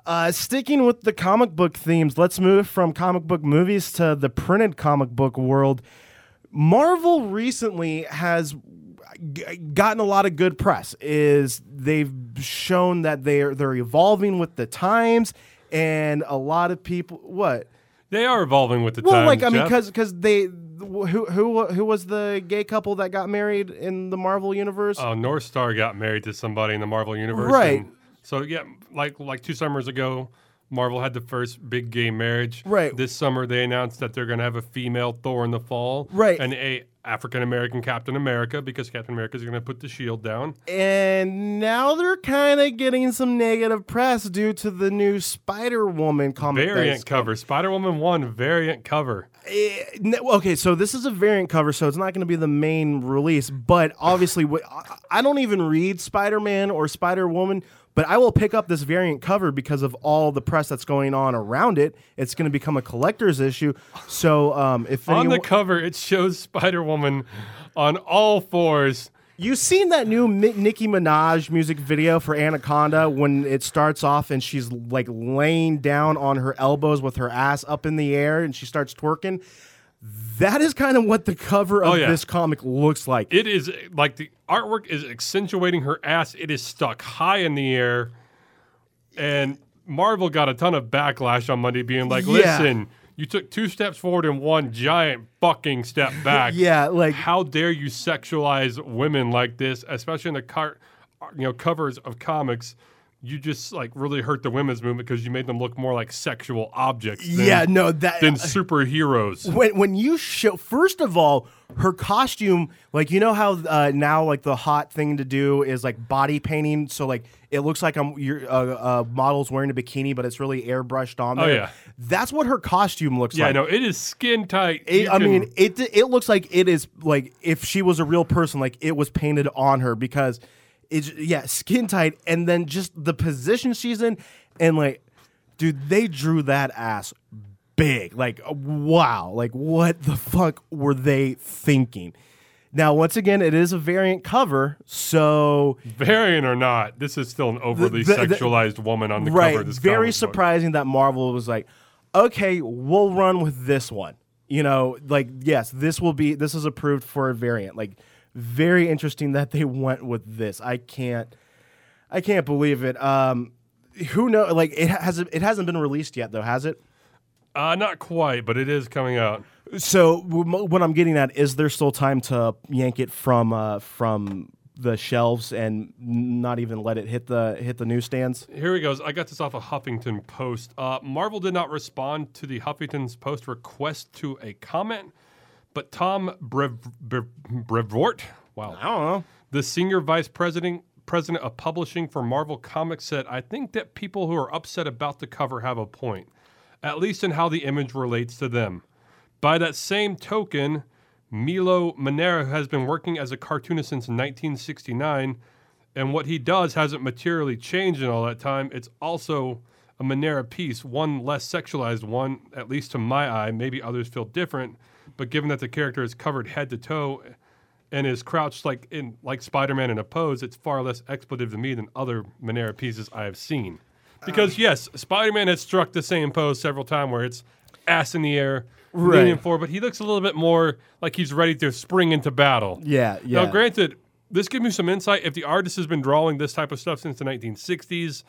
uh, sticking with the comic book themes, let's move from comic book movies to the printed comic book world. Marvel recently has g- gotten a lot of good press. Is they've shown that they're they're evolving with the times, and a lot of people what? They are evolving with the Well, times. Well, like I mean, because because they who who who was the gay couple that got married in the Marvel universe? uh, North Star got married to somebody in the Marvel universe, Right. so yeah, like like two summers ago, Marvel had the first big gay marriage. Right. This summer, they announced that they're going to have a female Thor in the fall. Right. And a African American Captain America because Captain America is going to put the shield down. and now they're kind of getting some negative press due to the new Spider Woman comic. Variant cover. Spider Woman one variant cover. Eh, okay, so this is a variant cover, so it's not going to be the main release. But obviously, I- I don't even read Spider Man or Spider Woman, but I will pick up this variant cover because of all the press that's going on around it. It's going to become a collector's issue. So um, if On the anyone, cover, it shows Spider Woman on all fours. You've seen that new Nicki Minaj music video for Anaconda when it starts off and she's like laying down on her elbows with her ass up in the air and she starts twerking. That is kind of what the cover of Oh, yeah. this comic looks like. It is like the artwork is accentuating her ass. It is stuck high in the air. And Marvel got a ton of backlash on Monday being like, Yeah. listen, you took two steps forward and one giant fucking step back. yeah, like How dare you sexualize women like this, especially in the car, you know, covers of comics. You just like really hurt the women's movement because you made them look more like sexual objects than, yeah, no that than superheroes. when when you show first of all her costume like you know how uh, now like the hot thing to do is like body painting so like it looks like I'm your uh, uh, model's wearing a bikini but it's really airbrushed on There. Oh, there. yeah. that's what her costume looks like. Yeah, like. no, it is skin tight. It, I can- mean, it it looks like it is like if she was a real person, like it was painted on her because it's yeah, skin tight, and then just the position she's in, and like, dude, they drew that ass big. Like, wow, like what the fuck were they thinking? Now, once again, it is a variant cover, so Variant or not, this is still an overly the- the- sexualized woman on the right, cover of this very comic book. surprising that Marvel was like, okay, we'll run with this one. You know, like yes, this will be this is approved for a variant. Like very interesting that they went with this. I can't I can't believe it. Um who know like it hasn't it hasn't been released yet though, has it? Uh, not quite, but it is coming out. So w- what I'm getting at is there still time to yank it from uh, from the shelves and not even let it hit the hit the newsstands? Here he goes. I got this off a Huffington Post. Uh, Marvel did not respond to the Huffington's Post request to a comment, but Tom Brev- Brev- Brevoort, wow, I don't know. the senior vice president president of publishing for Marvel Comics said, "I think that people who are upset about the cover have a point, at least in how the image relates to them." By that same token, Milo Manara has been working as a cartoonist since 1969, and what he does hasn't materially changed in all that time. It's also a Manara piece, one less sexualized one, at least to my eye. Maybe others feel different, but given that the character is covered head to toe and is crouched like in like Spider-Man in a pose, it's far less expletive to me than other Manara pieces I have seen. Because um, yes, Spider-Man has struck the same pose several times where it's ass in the air, leaning Right. forward, but he looks a little bit more like he's ready to spring into battle. Yeah, yeah. Now, granted, this gives me some insight. If the artist has been drawing this type of stuff since the 1960s,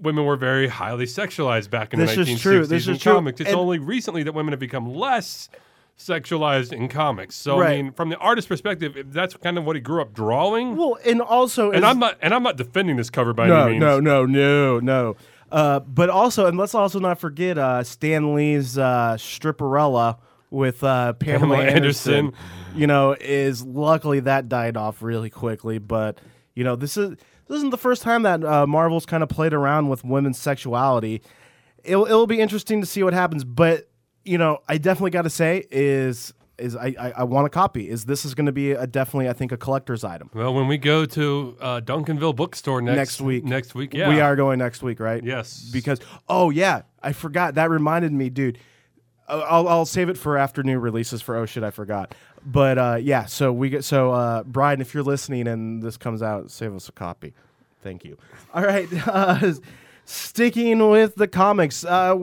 women were very highly sexualized back in This the is 1960s true, this in is true. comics. It's And- only recently that women have become less sexualized in comics. So, I mean, from the artist's perspective, that's kind of what he grew up drawing. Well, and also and I'm not, and I'm not defending this cover by no, any means. no, no, no, no. Uh, but also, and let's also not forget uh, Stan Lee's uh, Stripperella with uh, Pamela, Pamela Anderson. Anderson. You know, is luckily that died off really quickly. But you know, this is this isn't the first time that uh, Marvel's kind of played around with women's sexuality. It'll it'll be interesting to see what happens. But you know, I definitely got to say is is I I, I want a copy. Is this is going to be a definitely I think a collector's item. Well, when we go to uh, Duncanville Bookstore next, Next week. next week, yeah, We are going next week, right? Yes. Because oh yeah, I forgot. That reminded me, dude. Uh, I'll, I'll save it for after new releases for oh shit I forgot. But uh, yeah, so we get so uh, Brian, if you're listening and this comes out, save us a copy. Thank you. All right. Sticking with the comics, uh,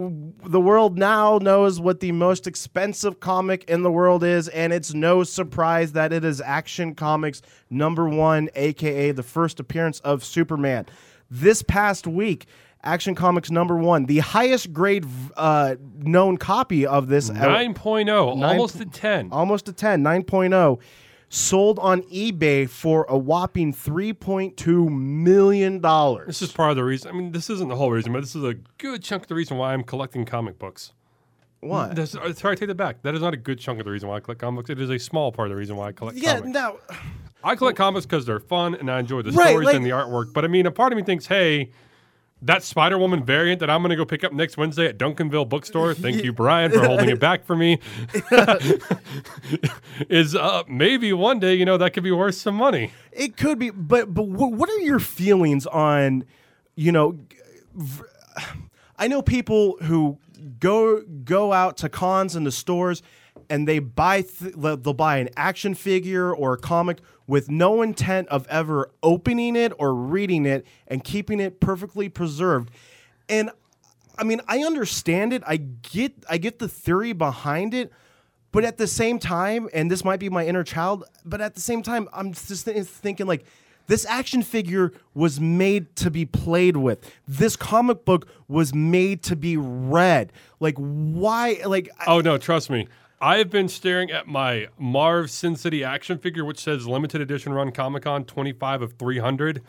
the world now knows what the most expensive comic in the world is, and it's no surprise that it is Action Comics number one, aka the first appearance of Superman. This past week, Action Comics number one, the highest grade uh, known copy of this, uh, 9.0, almost a 10. almost a 10, 9.0, sold on eBay for a whopping $3.2 million. This is part of the reason. I mean, this isn't the whole reason, but this is a good chunk of the reason why I'm collecting comic books. What? That's, uh, sorry, I take that back. That is not a good chunk of the reason why I collect comic books. It is a small part of the reason why I collect Yeah, comics. no. I collect comics because they're fun and I enjoy the Right, stories like- and the artwork. But I mean, a part of me thinks, hey, that Spider Woman variant that I'm going to go pick up next Wednesday at Duncanville Bookstore. Thank you, Brian, for holding it back for me. is uh, maybe one day, you know, that could be worth some money. It could be, but but wh- what are your feelings on, you know, I know people who go go out to cons and the stores and they buy th- they'll buy an action figure or a comic with no intent of ever opening it or reading it and keeping it perfectly preserved. And I mean, I understand it. I get I get the theory behind it, but at the same time, and this might be my inner child, but at the same time, I'm just thinking like this action figure was made to be played with. This comic book was made to be read. Like why like I- Oh, no, trust me. I have been staring at my Marv Sin City action figure, which says limited edition run Comic Con 25 of 300.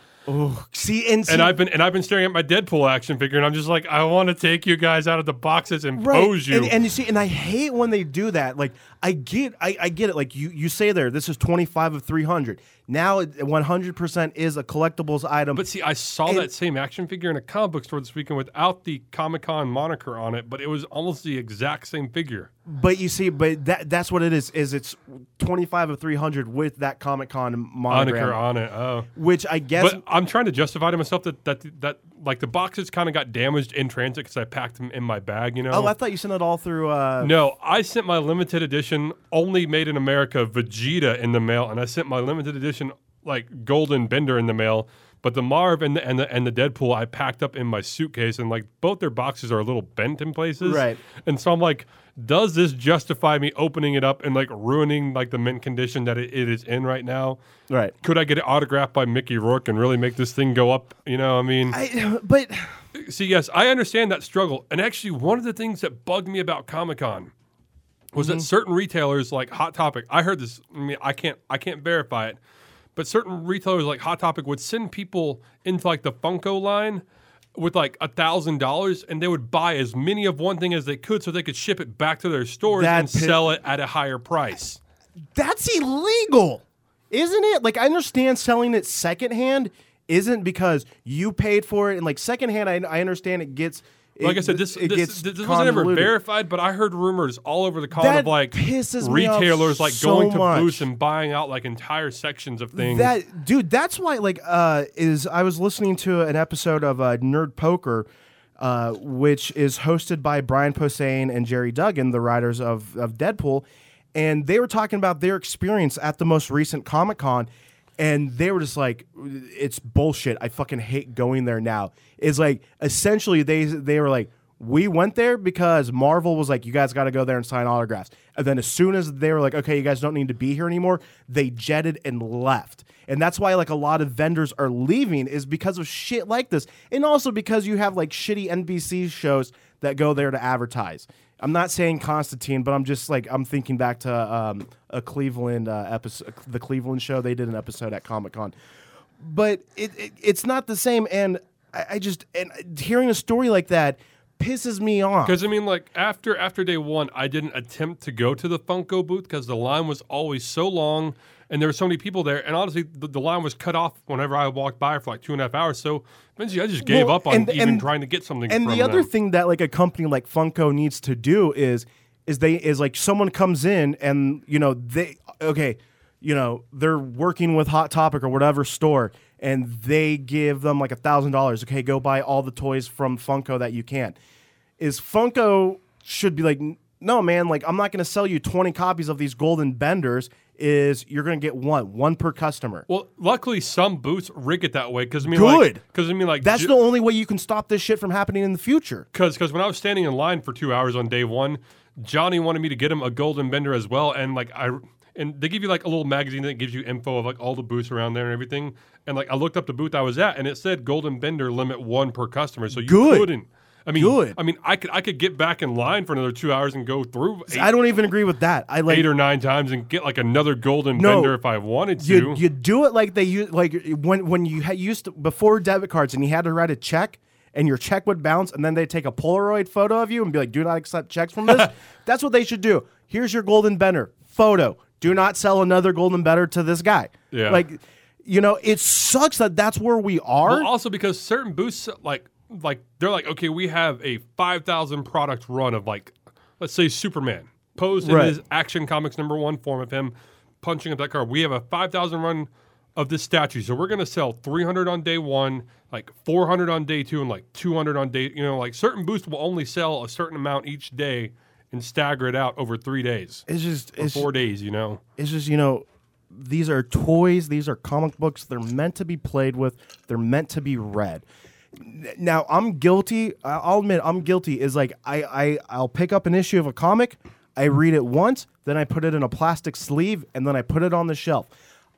see and see, And I've been and I've been staring at my Deadpool action figure, and I'm just like, I want to take you guys out of the boxes and pose you. And, and you see, and I hate when they do that. Like, I get, I, I get it. Like you, you say there, this is twenty five of three hundred. Now, one hundred percent is a collectibles item. but see, I saw And- that same action figure in a comic book store this weekend without the Comic Con moniker on it, but it was almost the exact same figure. But you see, but that that's what it is. Is it's twenty five of three hundred with that Comic Con monogram, Moniker on it. Oh. which I guess. But I'm trying to justify to myself that that that like the boxes kind of got damaged in transit because I packed them in my bag. You know. oh, I thought you sent it all through. Uh, No, I sent my limited edition only made in America Vegeta in the mail, and I sent my limited edition like Golden Bender in the mail But the Marv and the, and the and the Deadpool I packed up in my suitcase, and like both their boxes are a little bent in places. Right. And so I'm like, does this justify me opening it up and like ruining like the mint condition that it, it is in right now? Right. Could I get it autographed by Mickey Rourke and really make this thing go up? You know, I mean, I, but see, yes, I understand that struggle. And actually, one of the things that bugged me about Comic Con was Mm-hmm. that certain retailers like Hot Topic, I heard this. I mean, I can't, I can't verify it, but certain retailers like Hot Topic would send people into like the Funko line with like a thousand dollars, and they would buy as many of one thing as they could, so they could ship it back to their stores That and pi- sell it at a higher price. that's illegal, isn't it? Like I understand selling it secondhand isn't because you paid for it, and like secondhand, I, I understand it gets. Like it- I said, this this, gets this wasn't ever verified, but I heard rumors all over the con That of like pisses me off retailers like so going to much. booths and buying out like entire sections of things. That dude, that's why like uh is I was listening to an episode of uh, Nerd Poker, uh, which is hosted by Brian Posehn and Gerry Duggan, the writers of of Deadpool, and they were talking about their experience at the most recent Comic Con. And they were just like, "It's bullshit. I fucking hate going there now." It's like essentially they they were like, we went there because Marvel was like, you guys got to go there and sign autographs. And then as soon as they were like, okay, you guys don't need to be here anymore, they jetted and left. And that's why like a lot of vendors are leaving is because of shit like this. And also because you have like shitty NBC shows that go there to advertise. I'm not saying Constantine, but I'm just like I'm thinking back to um, a Cleveland uh, episode, the Cleveland show. They did an episode at Comic Con, but it, it it's not the same. And I, I just and hearing a story like that pisses me off. Because I mean, like after after day one, I didn't attempt to go to the Funko booth because the line was always so long, and there were so many people there. And honestly, the, the line was cut off whenever I walked by for like two and a half hours. So eventually, I just gave Well, up on and- even and- trying to get something. And the other them. thing that like a company like Funko needs to do is is they is like someone comes in and you know they okay, you know they're working with Hot Topic or whatever store and they give them like a thousand dollars. Okay, go buy all the toys from Funko that you can. Is Funko should be like no man like I'm not going to sell you 20 copies of these golden benders. Is you're going to get one one per customer. Well, luckily, some booths rig it that way. Because I mean, Good. Because I mean, like That's ju- the only way you can stop this shit from happening in the future. because because when I was standing in line for two hours on day one, Johnny wanted me to get him a golden bender as well, and like I and they give you like a little magazine that gives you info of like all the booths around there and everything, and like I looked up the booth I was at, and it said golden bender limit one per customer, so you Good. couldn't. I mean, Good. I mean, I could I could get back in line for another two hours and go through eight, I don't even agree with that. I like eight or nine times and get like another golden No. bender if I wanted to. you, you do it like they use like when when you had used to, before debit cards and you had to write a check and your check would bounce and then they'd take a Polaroid photo of you and be like, "Do not accept checks from this." That's what they should do. Here's your golden bender photo. Do not sell another golden bender to this guy. Yeah. like you know, it sucks that that's where we are. Well, also because certain booths like like they're like okay, we have a five thousand product run of like let's say Superman posed in his Action Comics number one form of him punching up that card. We have a five thousand run of this statue, so we're gonna sell three hundred on day one, like four hundred on day two, and like two hundred on day. You know, like certain boosts will only sell a certain amount each day and stagger it out over three days it's just or it's, four days. You know. it's just you know these are toys these are comic books they're meant to be played with they're meant to be read now i'm guilty i'll admit i'm guilty is like I, I i'll pick up an issue of a comic i read it once then i put it in a plastic sleeve and then i put it on the shelf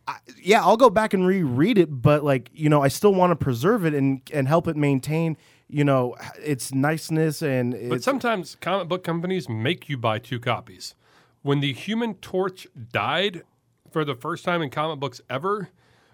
I, yeah i'll go back and reread it but like you know i still want to preserve it and and help it maintain you know its niceness and But sometimes comic book companies make you buy two copies. When the Human Torch died for the first time in comic books ever,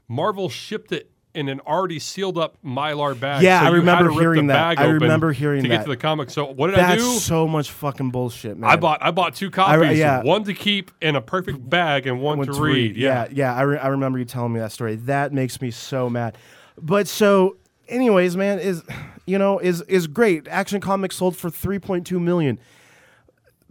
Marvel shipped it in an already sealed up mylar bag. Yeah, so I remember hearing that. I remember hearing to that. To get to the comic. So what did I that's do? so much fucking bullshit man I bought I bought two copies, yeah. one to keep in a perfect bag and one, One to to read. Yeah. yeah, yeah. I, re- I remember you telling me that story. That makes me so mad. But so, anyways, man, is you know is is great. Action Comics sold for three point two million.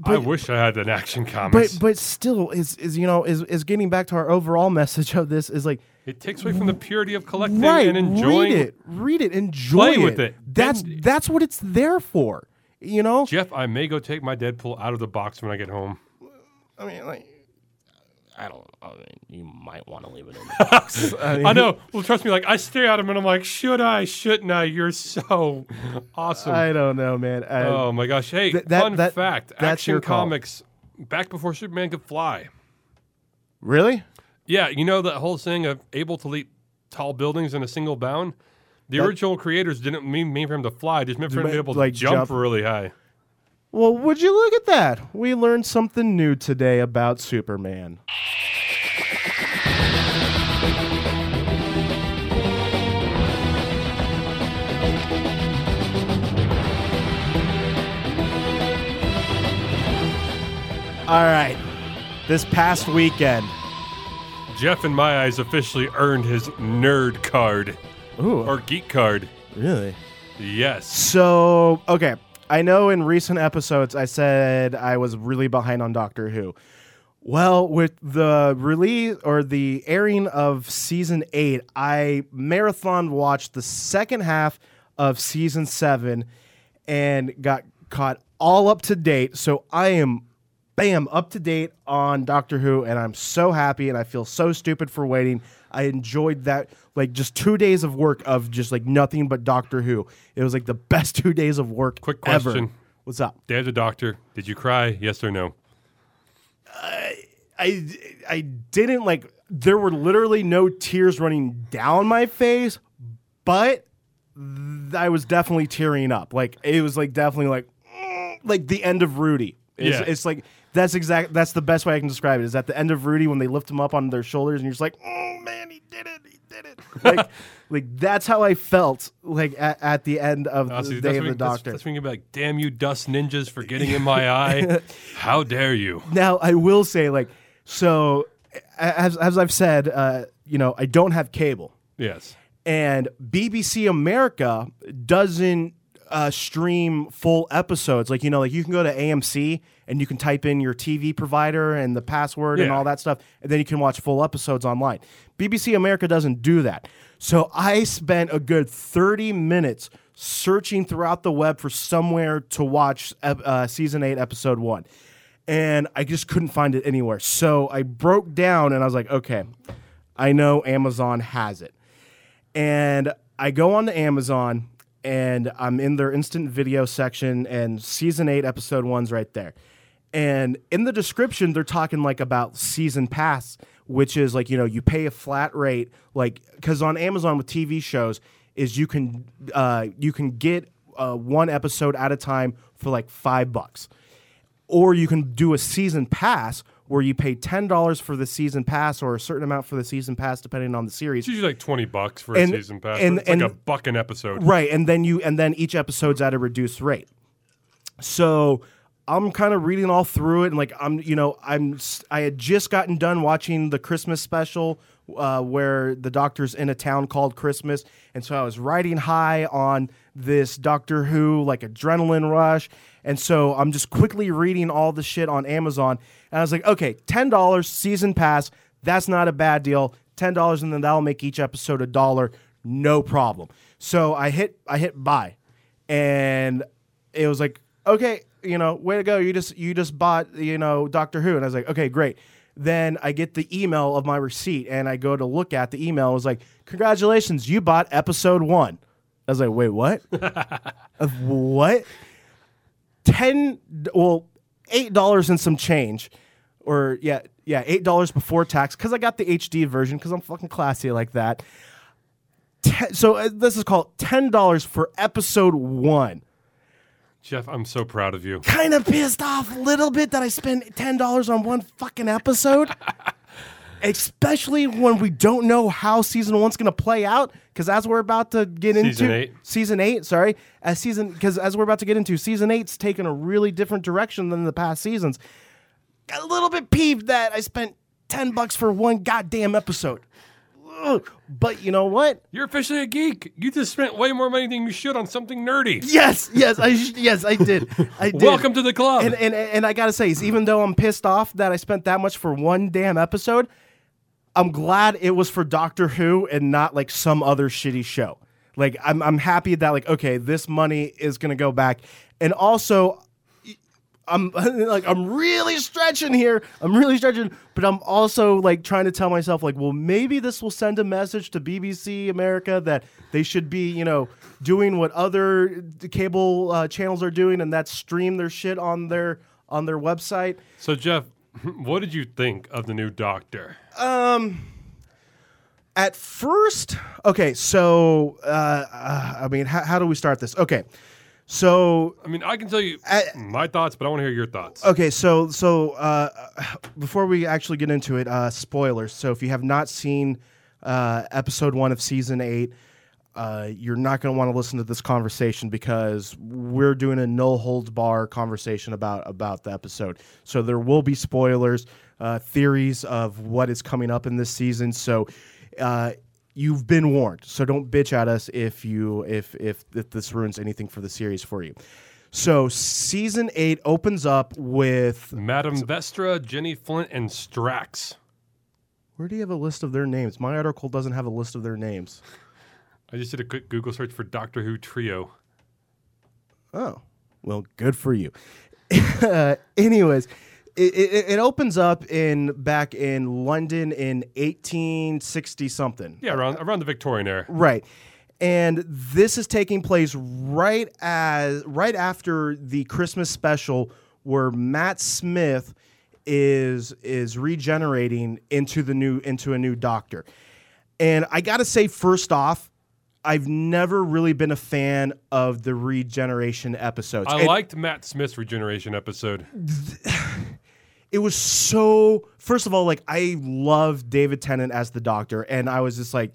I wish I had an Action Comics. But but still, is is you know is is getting back to our overall message of this is like it takes away from the purity of collecting right. and enjoying read it, read it, enjoy Play it. with it. That's And- that's what it's there for. You know. Jeff, I may go take my Deadpool out of the box when I get home. I mean, like, I don't. I mean, you might want to leave it in the box. I know. Well, trust me. Like I stare at him and I'm like, should I? Shouldn't I? You're so awesome. I don't know, man. I, oh my gosh! Hey, Th- that- fun that- fact: that's Action your call. Comics, back before Superman could fly. really? Yeah, you know that whole thing of able to leap tall buildings in a single bound. The That- original creators didn't mean, mean for him to fly; just meant for him to be able to jump, jump. really high. Well, would you look at that? We learned something new today about Superman. All right. This past weekend. Jeff, in my eyes, officially earned his nerd card Ooh, or geek card. really? Yes. So, okay. I know in recent episodes I said I was really behind on Doctor Who. Well, with the release or the airing of season eight, I marathon watched the second half of season seven and got caught all up to date. So I am, bam, up to date on Doctor Who, and I'm so happy and I feel so stupid for waiting. I enjoyed that, like just two days of work of just like nothing but Doctor Who. It was like the best two days of work Quick ever. question. What's up? Dad, the doctor, did you cry? Yes or no? I I didn't like there were literally no tears running down my face, but th- I was definitely tearing up. Like it was like definitely like mm, like the end of Rudy. It's, Yeah. it's like that's exact that's the best way I can describe it. Is at the end of Rudy when they lift him up on their shoulders and you're just like, oh man, he did it, he did it. Like like that's how I felt like at, at the end of Honestly, the that's day of the that's- doctor. That's when you're like, damn you, dust ninjas, for getting in my eye. How dare you? Now I will say, like, so as as I've said, uh, you know, I don't have cable, Yes. and BBC America doesn't uh, stream full episodes. Like, you know, like you can go to AMC and you can type in your TV provider and the password and all that stuff, and then you can watch full episodes online. BBC America doesn't do that. So I spent a good 30 minutes searching throughout the web for somewhere to watch uh, season 8, episode 1. And I just couldn't find it anywhere. So I broke down and I was like, okay, I know Amazon has it and I go on to Amazon and I'm in their instant video section and season 8 episode 1's right there. And in the description they're talking like about season pass which is like you know you pay a flat rate like cuz on Amazon with TV shows is you can uh, you can get uh, one episode at a time for like 5 bucks or you can do a season pass where you pay $10 for the season pass or a certain amount for the season pass depending on the series It's usually like 20 bucks for a season pass. and- it's like a buck an episode. Right, and then you and then each episode's at a reduced rate. So I'm kind of reading all through it, and like I'm, you know, I'm I had just gotten done watching the Christmas special uh, where the doctor's in a town called Christmas, and so I was riding high on this Doctor Who like adrenaline rush, and so I'm just quickly reading all the shit on Amazon, and I was like, okay, ten dollars season pass, that's not a bad deal. Ten dollars, and then that'll make each episode a dollar, no problem. So I hit I hit buy, and it was like, okay, you know, way to go. You just you just bought, you know, Doctor Who. And I was like, okay, great. Then I get the email of my receipt and I go to look at the email. It was like, congratulations, you bought episode one. I was like, wait, what? what? Ten well, eight dollars and some change. Or yeah, yeah, eight dollars before tax because I got the HD version because I'm fucking classy like that. Ten, so uh, this is called ten dollars for episode one Jeff, I'm so proud of you. kind of pissed off a little bit that I spent ten dollars on one fucking episode. Especially when we don't know how season one's gonna play out, because as we're about to get Season into eight. season eight, sorry, as season because as we're about to get into season eight's taken a really different direction than the past seasons. Got a little bit peeved that I spent ten bucks for one goddamn episode. Ugh. But you know what? You're officially a geek. You just spent way more money than you should on something nerdy. Yes, yes, I sh- yes I did. I did. Welcome to the club. And, and and I gotta say, even though I'm pissed off that I spent that much for one damn episode, I'm glad it was for Doctor Who and not like some other shitty show. Like I'm I'm happy that like okay, this money is gonna go back, and also I'm like I'm really stretching here. I'm really stretching, but I'm also like trying to tell myself like, well, maybe this will send a message to BBC America that they should be, you know, doing what other cable uh, channels are doing, and that stream their shit on their on their website. So Jeff, what did you think of the new Doctor? Um At first, okay, so uh, uh, I mean, how, how do we start this? Okay, so I mean, I can tell you I- my thoughts, but I want to hear your thoughts. Okay, so so uh, before we actually get into it, uh, spoilers. So if you have not seen uh, episode one of season eight, uh, you're not going to want to listen to this conversation because we're doing a no holds bar conversation about about the episode. So there will be spoilers, uh, theories of what is coming up in this season. So. You've been warned, so don't bitch at us if you if if, if this ruins anything for the series for you. So season eight opens up with Madam Vastra, Jenny Flint, and Strax. Where do you have a list of their names? My article doesn't have a list of their names. I just did a quick Google search for Doctor Who trio. Oh, well, good for you. uh, Anyways, it, it, it opens up in back in London in 1860 something. Yeah, around around the Victorian era. Right. And this is taking place right as right after the Christmas special where Matt Smith is is regenerating into the new into a new doctor. And I got to say first off, I've never really been a fan of the regeneration episodes. I And- liked Matt Smith's regeneration episode. It was so first of all like i love david tennant as the doctor and i was just like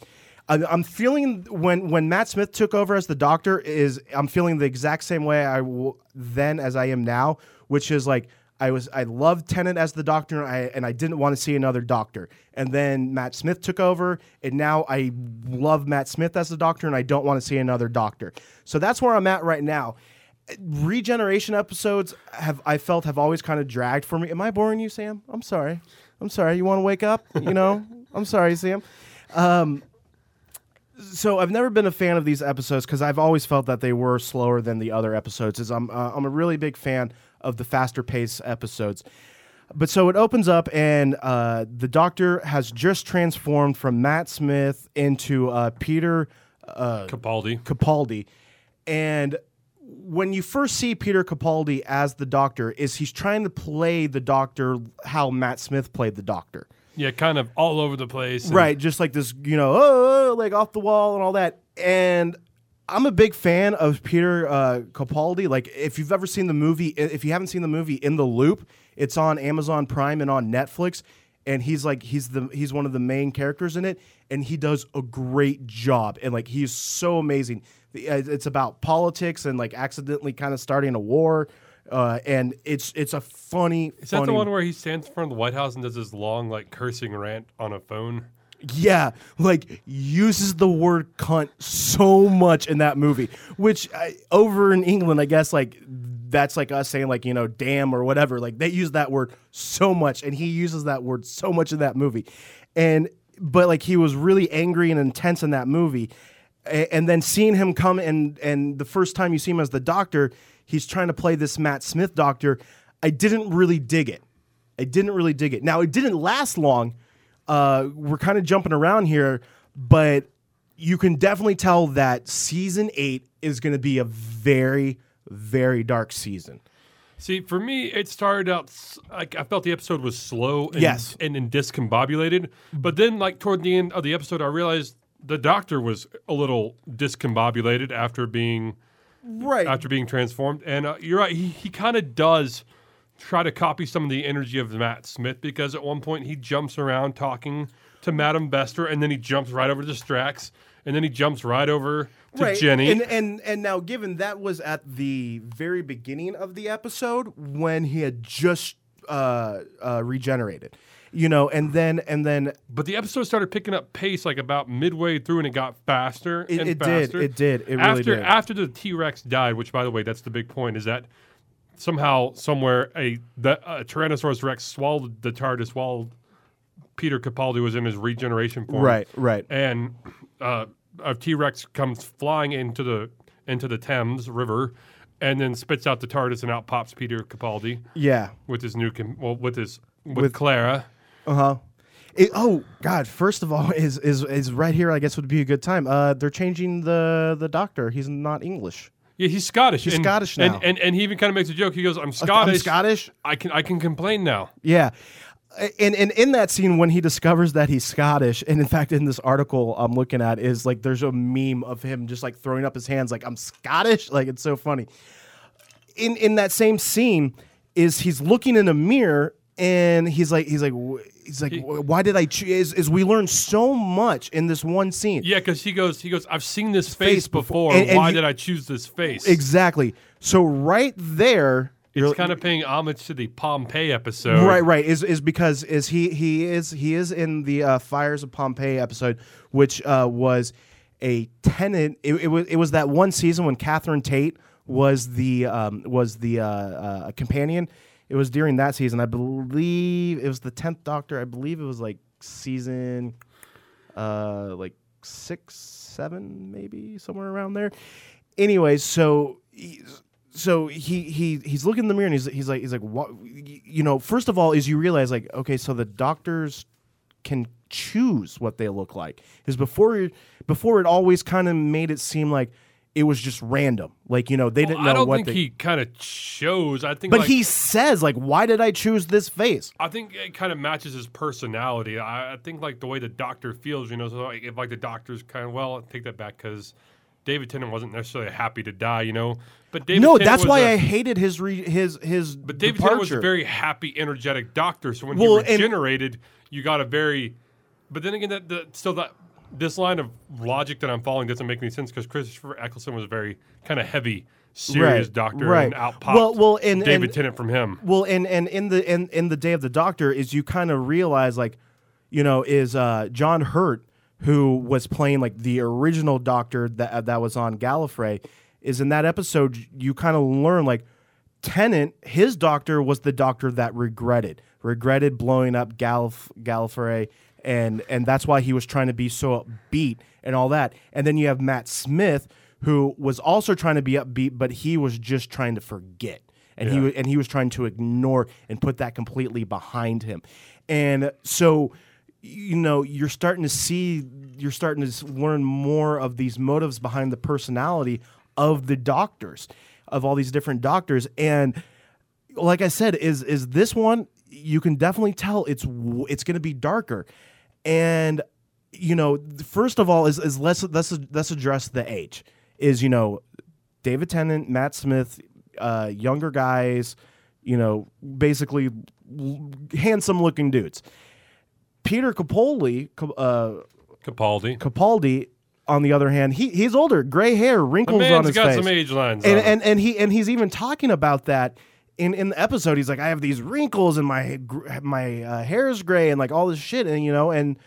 i'm feeling when when matt smith took over as the doctor is i'm feeling the exact same way i w- then as i am now which is like i was i loved tennant as the doctor and i, and I didn't want to see another doctor. And then matt smith took over and now i love matt smith as the doctor and i don't want to see another doctor. So that's where i'm at right now regeneration episodes have I felt have always kind of dragged for me. Am I boring you, Sam? I'm sorry. I'm sorry. You want to wake up? You know? I'm sorry, Sam. Um, so I've never been a fan of these episodes because I've always felt that they were slower than the other episodes. Is I'm uh, I'm a really big fan of the faster pace episodes. But so it opens up, and uh, the Doctor has just transformed from Matt Smith into uh, Peter uh, Capaldi. Capaldi. And when you first see Peter Capaldi as the Doctor, is he's trying to play the Doctor how Matt Smith played the Doctor. Yeah, kind of all over the place. Right, just like this, you know, oh, like off the wall and all that. And I'm a big fan of Peter uh, Capaldi. Like, if you've ever seen the movie, if you haven't seen the movie In the Loop, it's on Amazon Prime and on Netflix. And he's like, he's the he's one of the main characters in it, and he does a great job. And like, he's so amazing. Uh, It's about politics and like accidentally kind of starting a war. Uh, and it's it's a funny. Is that the one where he stands in front of the White House and does this long, like, cursing rant on a phone? Yeah, like uses the word cunt so much in that movie, which I, over in England, I guess like that's like us saying like you know damn or whatever. Like they use that word so much, and he uses that word so much in that movie, and but like he was really angry and intense in that movie, and then seeing him come and and the first time you see him as the Doctor, he's trying to play this Matt Smith Doctor. I didn't really dig it. I didn't really dig it. Now it didn't last long uh, we're kind of jumping around here, but you can definitely tell that season eight is going to be a very, very dark season. See, for me, it started out like I felt the episode was slow and, Yes. and, and discombobulated. But then, like toward the end of the episode, I realized the Doctor was a little discombobulated after being Right. after being transformed. And uh, you're right; he he kind of does try to copy some of the energy of Matt Smith because at one point he jumps around talking to Madame Vastra, and then he jumps right over to Strax, and then he jumps right over to Jenny. And, and and now, given that was at the very beginning of the episode when he had just uh, uh, regenerated, you know, and then and then But the episode started picking up pace like about midway through, and it got faster It- and it did, faster. it did, it really after did. after the T Rex died, which by the way, that's the big point, is that somehow somewhere a the a Tyrannosaurus Rex swallowed the TARDIS while Peter Capaldi was in his regeneration form. Right, right. And uh, a T Rex comes flying into the into the Thames River. and then spits out the TARDIS, and out pops Peter Capaldi Yeah. with his new, com- well, with his with, With- Clara. Uh huh. oh God! First of all, is is is right here? I guess would be a good time. Uh, they're changing the the doctor. He's not English. Yeah, he's Scottish. He's and, Scottish and, now. and and he even kind of makes a joke. He goes, "I'm I'm Scottish. Scottish. I can I can complain now." Yeah. And, and in that scene when he discovers that he's Scottish, and in fact in this article I'm looking at is like there's a meme of him just like throwing up his hands like I'm Scottish, like it's so funny. In in that same scene is he's looking in a mirror and he's like he's like he's like "Wh- why did I choose? Is, is we learn so much in this one scene? Yeah, because he goes, he goes, "I've seen this face face before." And- and Why you- did I choose this face?" Exactly. So right there, It's kind of paying homage to the Pompeii episode. Right, right. Is is because is he he is he is in the uh, Fires of Pompeii episode, which uh, was a Tennant. It, it was it was that one season when Catherine Tate was the um, was the uh, uh, companion. It was during that season, I believe it was the tenth Doctor. I believe it was like season, uh, like six, seven, maybe somewhere around there. Anyways, so. he's- so he he he's looking in the mirror and he's he's like he's like what you know first of all is you realize like okay so the doctors can choose what they look like is before before it always kind of made it seem like it was just random like you know they Well, didn't know I don't what think they he kind of chose. I think, but like, he says like why did I choose this face I think it kind of matches his personality. I, I think like the way the doctor feels, you know. So like, if like the doctor's kind of well, I'll take that back because David Tennant wasn't necessarily happy to die, you know. But David no Tennant that's why a- I hated his re, his his But David departure. Tennant was a very happy, energetic doctor. So when Well, he and- regenerated, you got a very. But then again, that the, still that this line of logic that I'm following doesn't make any sense because Christopher Eccleston was a very kind of heavy, serious Right, doctor, right. and out popped Well- well, and- David and- Tennant from him. Well, and and in the in in the day of the doctor is you kind of realize like, you know, is uh, John Hurt who was playing like the original doctor that uh, that was on Gallifrey is in that episode you kind of learn like Tennant his doctor was the doctor that regretted regretted blowing up Gallif- Gallifrey and and that's why he was trying to be so upbeat and all that and then you have Matt Smith who was also trying to be upbeat but he was just trying to forget and he Yeah. wa- and he was trying to ignore and put that completely behind him. And so you know, you're starting to see you're starting to learn more of these motives behind the personality of the doctors, of all these different doctors and like I said is is this one you can definitely tell it's it's going to be darker. And you know, first of all is is let's let's let's address the age. Is you know, David Tennant, Matt Smith, uh, younger guys, you know, basically handsome looking dudes. Peter Capaldi, uh, Capaldi. Capaldi, on the other hand, he he's older, gray hair, wrinkles on his got face some age lines. and and and he and he's even talking about that in in the episode. He's like, I have these wrinkles and my my uh, hair is gray and like all this shit, and you know, and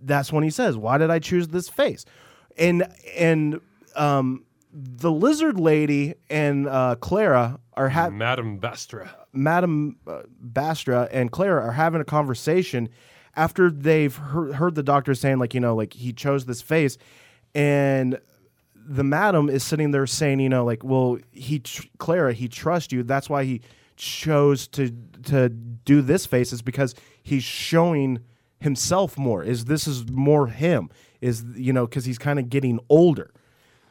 that's when he says, "Why did I choose this face?" And and um, the lizard lady and uh, Clara are having Madame Vastra. Madame uh, Vastra and Clara are having a conversation after they've heard, heard the doctor saying like you know like he chose this face and the madam is sitting there saying you know like well he tr- Clara he trusts you. That's why he chose to to do this face is because he's showing himself more. Is this is more him? Is you know because he's kind of getting older.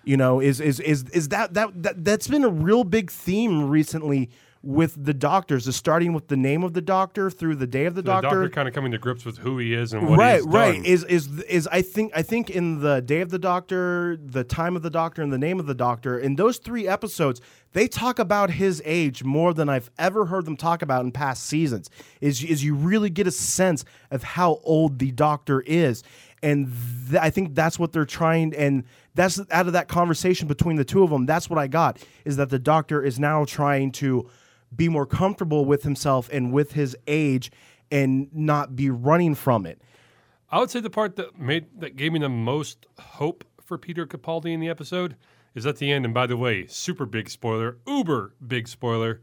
You know is is is is that, that that that's been a real big theme recently with the doctors is starting with the name of the doctor through the day of the, The doctor, The doctor, kind of coming to grips with who he is and what right he's right. done. is is is i think i think in the day of the doctor the time of the doctor and the name of the doctor in those three episodes they talk about his age more than i've ever heard them talk about in past seasons. Is is you really get a sense of how old the doctor is. And th- i think that's what they're trying and that's out of that conversation between the two of them that's what i got is that the doctor is now trying to be more comfortable with himself and with his age and not be running from it I would say the part that made that gave me the most hope for Peter Capaldi in the episode is at the end. And by the way, super big spoiler, uber big spoiler.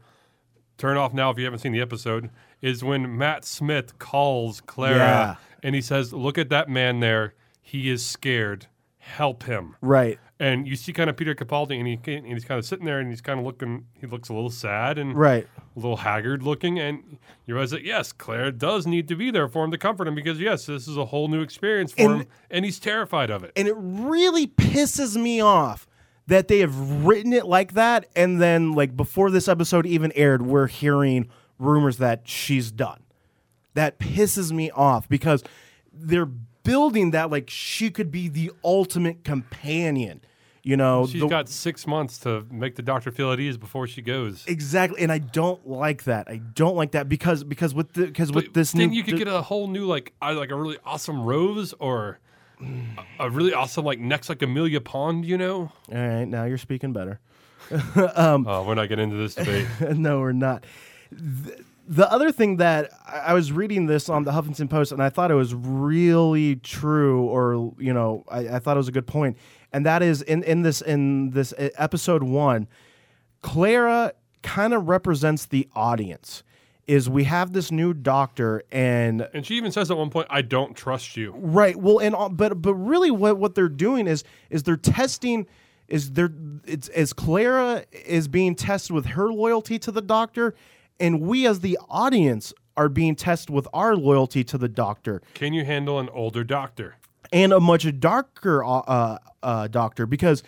Turn off now if you haven't seen the episode. Is when Matt Smith calls Clara Yeah. and he says, "Look at that man there. He is scared. Help him. Right. And you see kind of Peter Capaldi, and, he, and he's kind of sitting there, and he's kind of looking. He looks a little sad and Right. a little haggard looking, and you realize that yes, Claire does need to be there for him to comfort him because yes, this is a whole new experience for And- him, and he's terrified of it. And it really pisses me off that they have written it like that. And then, like, before this episode even aired, we're hearing rumors that she's done. That pisses me off because they're building that like she could be the ultimate companion. You know, She's the- got six months to make the doctor feel at ease before she goes. exactly, and I don't like that. I don't like that because because with the because with this then new you could get a whole new like I like a really awesome rose or a, really awesome like next like Amelia Pond, you know. all right. Now you're speaking better. Oh, we're not getting into this debate. no, we're not. The other thing that I was reading this on the Huffington Post, and I thought it was really true, or you know, I, I thought it was a good point, and that is in in this in this episode one, Clara kind of represents the audience. Is we have this new doctor, and and she even says at one point, "I don't trust you." Right. Well, and but but really, what what they're doing is is they're testing. Is there? It's as Clara is being tested with her loyalty to the doctor, and we as the audience are being tested with our loyalty to the doctor. Can you handle an older doctor? and a much darker uh, uh, doctor because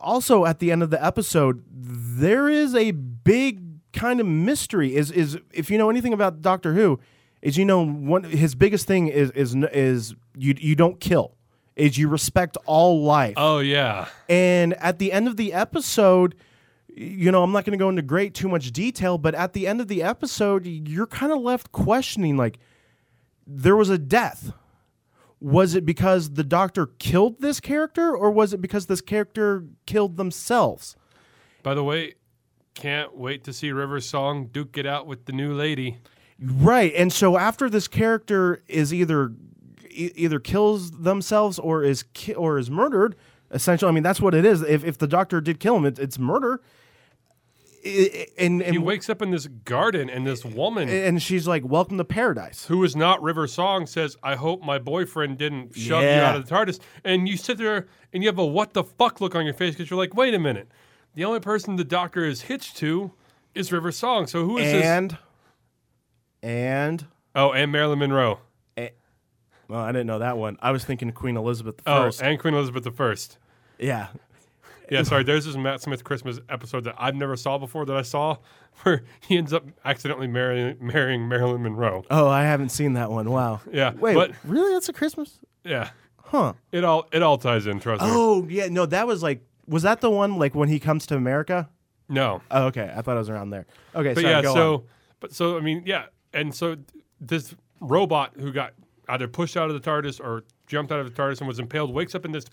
also at the end of the episode there is a big kind of mystery. Is is if you know anything about Doctor Who is you know one his biggest thing is is is you you don't kill. Is you respect all life. Oh yeah, and at the end of the episode, you know, I'm not going to go into great too much detail, but at the end of the episode, you're kind of left questioning like there was a death. Was it because the doctor killed this character or was it because this character killed themselves? By the way, can't wait to see River's song "Duke It Out" with the new lady. Right. And so after this character is either e- either kills themselves or is ki- or is murdered, essentially, I mean that's what it is. If if the doctor did kill him, it, it's murder. I- I- and He wakes up in this garden, and this woman and she's like, "Welcome to paradise." who is not River Song says, "I hope my boyfriend didn't shove you out of the TARDIS." And you sit there and you have a "what the fuck" look on your face because you're like, "Wait a minute, the only person the Doctor is hitched to is River Song. So who is this?" And and Oh, and Marilyn Monroe. well, I didn't know that one. I was thinking Queen Elizabeth the Oh, and Queen Elizabeth the First. yeah, Yeah, sorry. There's this Matt Smith Christmas episode that I've never saw before that I saw, where he ends up accidentally marrying marrying Marilyn Monroe. Oh, I haven't seen that one. Wow. Yeah, Wait, but- really? That's a Christmas? Yeah, Huh. it all it all ties in. Trust me. Oh, yeah. No, that was like, was that the one like when he comes to America? No, Oh, okay. I thought it was around there. Okay, but sorry, yeah. So, on. but so I mean, yeah, and so this robot who got either pushed out of the TARDIS or jumped out of the TARDIS and was impaled wakes up in this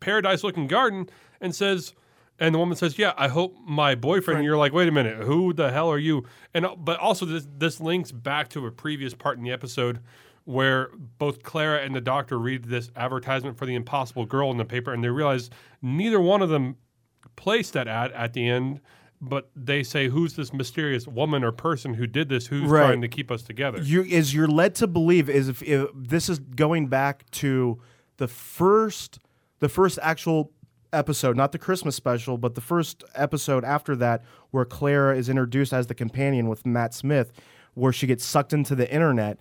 paradise-looking garden and says. And the woman says, "Yeah, I hope my boyfriend." And you're like, "Wait a minute, who the hell are you?" And uh, but also this this links back to a previous part in the episode where both Clara and the doctor read this advertisement for the Impossible Girl in the paper, and they realize neither one of them placed that ad at the end. But they say, "Who's this mysterious woman or person who did this? Who's Right. trying to keep us together?" you is you're led to believe is if, if this is going back to the first the first actual episode not the christmas special but the first episode after that where clara is introduced as the companion with matt smith where she gets sucked into the internet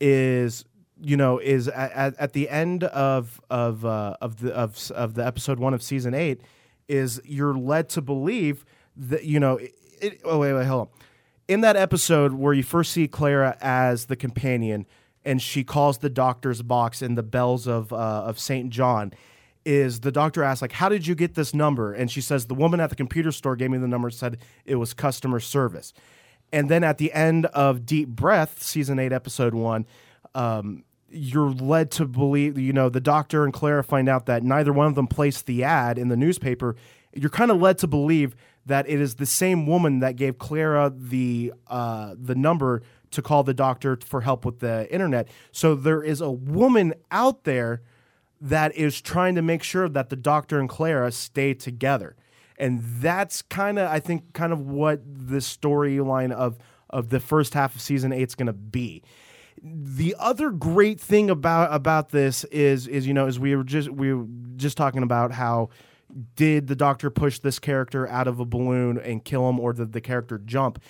is you know is at, at, the end of of uh, of the of, of the episode one of season eight is you're led to believe that you know it, it, oh wait wait hold on. In that episode where you first see Clara as the companion and she calls the doctor's box in the bells of uh, of Saint John is the doctor asks like how did you get this number? And she says the woman at the computer store gave me the number said it was customer service. And then at the end of Deep Breath season 8 episode 1 um, you're led to believe you know the doctor and Clara find out that neither one of them placed the ad in the newspaper. You're kind of led to believe that it is the same woman that gave Clara the uh, the number to call the doctor for help with the internet. So there is a woman out there that is trying to make sure that the doctor and Clara stay together. And that's kind of I think kind of what the storyline of of the first half of season 8 is going to be. The other great thing about about this is is you know as we were just we were just talking about how did the doctor push this character out of a balloon and kill him or did the character jump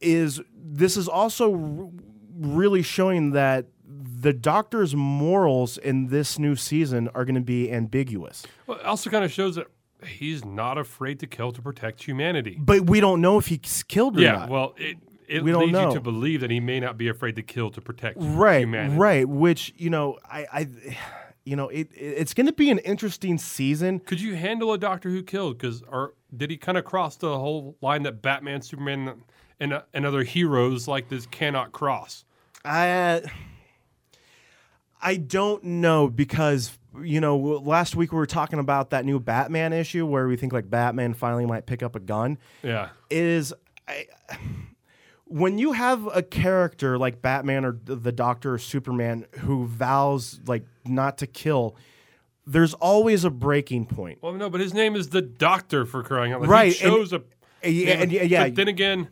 is this is also r- really showing that the doctor's morals in this new season are going to be ambiguous Well, it also kind of shows that he's not afraid to kill to protect humanity. but we don't know if he's killed or Yeah, not well, it, it We leads you to believe that he may not be afraid to kill to protect right humanity. right which you know i i you know it it's going to be an interesting season Could you handle a doctor who killed? Because or did he kind of cross the whole line that Batman, Superman, and uh, and other heroes like this cannot cross? I I don't know because you know last week we were talking about that new Batman issue where we think like Batman finally might pick up a gun. Yeah, Is I, when you have a character like Batman or the Doctor or Superman who vows like not to kill, there's always a breaking point. well, no, but his name is the Doctor for crying out loud. Right, he and- chose a Yeah, and yeah, yeah, But then again,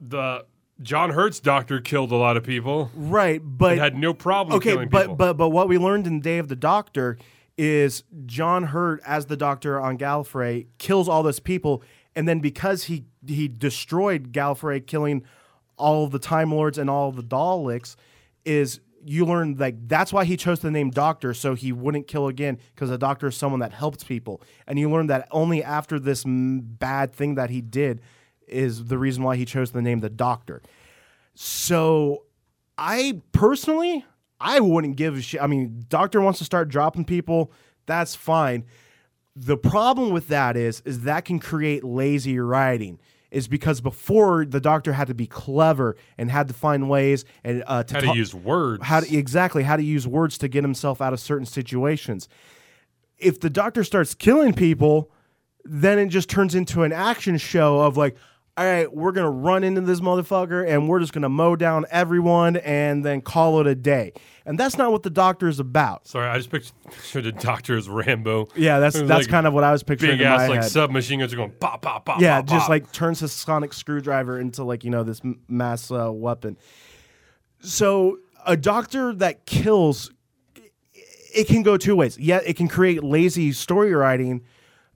the John Hurt's Doctor killed a lot of people right, but had no problem okay, killing but people. but but what we learned in the Day of the Doctor is John Hurt as the Doctor on Gallifrey kills all those people, and then because he he destroyed Gallifrey, killing all the Time Lords and all the Daleks, is you learn like that's why he chose the name Doctor so he wouldn't kill again because a doctor is someone that helps people, and you learn that only after this m- bad thing that he did is the reason why he chose the name the Doctor. So I personally, I wouldn't give a shit. I mean, doctor wants to start dropping people, that's fine. The problem with that is, is that can create lazy writing. Is because before the doctor had to be clever and had to find ways and uh, to How to talk- use words. how to, exactly how to use words to get himself out of certain situations. If the doctor starts killing people, then it just turns into an action show of like, all right, we're gonna run into this motherfucker and we're just gonna mow down everyone and then call it a day. And that's not what the doctor is about. Sorry, I just pictured the Doctor as Rambo. Yeah, that's that's like kind of what I was picturing big in my ass like head. submachine guns are going pop pop pop. yeah, pop, just pop. like turns his sonic screwdriver into like you know this mass uh, weapon. So a doctor that kills, it can go two ways. Yeah, it can create lazy story writing,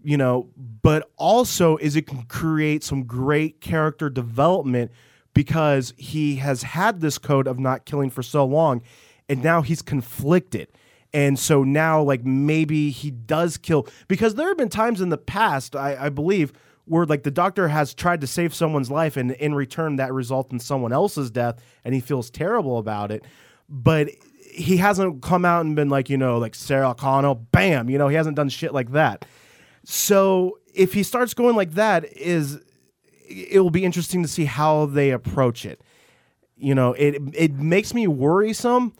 you know, but also is it can create some great character development because he has had this code of not killing for so long, and now he's conflicted. And so now, like maybe he does kill because there have been times in the past, I, I believe, where like the doctor has tried to save someone's life, and in return that results in someone else's death, and he feels terrible about it. But he hasn't come out and been like, you know, like Sarah Connor, bam, you know, he hasn't done shit like that. So if he starts going like that, is it will be interesting to see how they approach it. You know, it it makes me worrisome,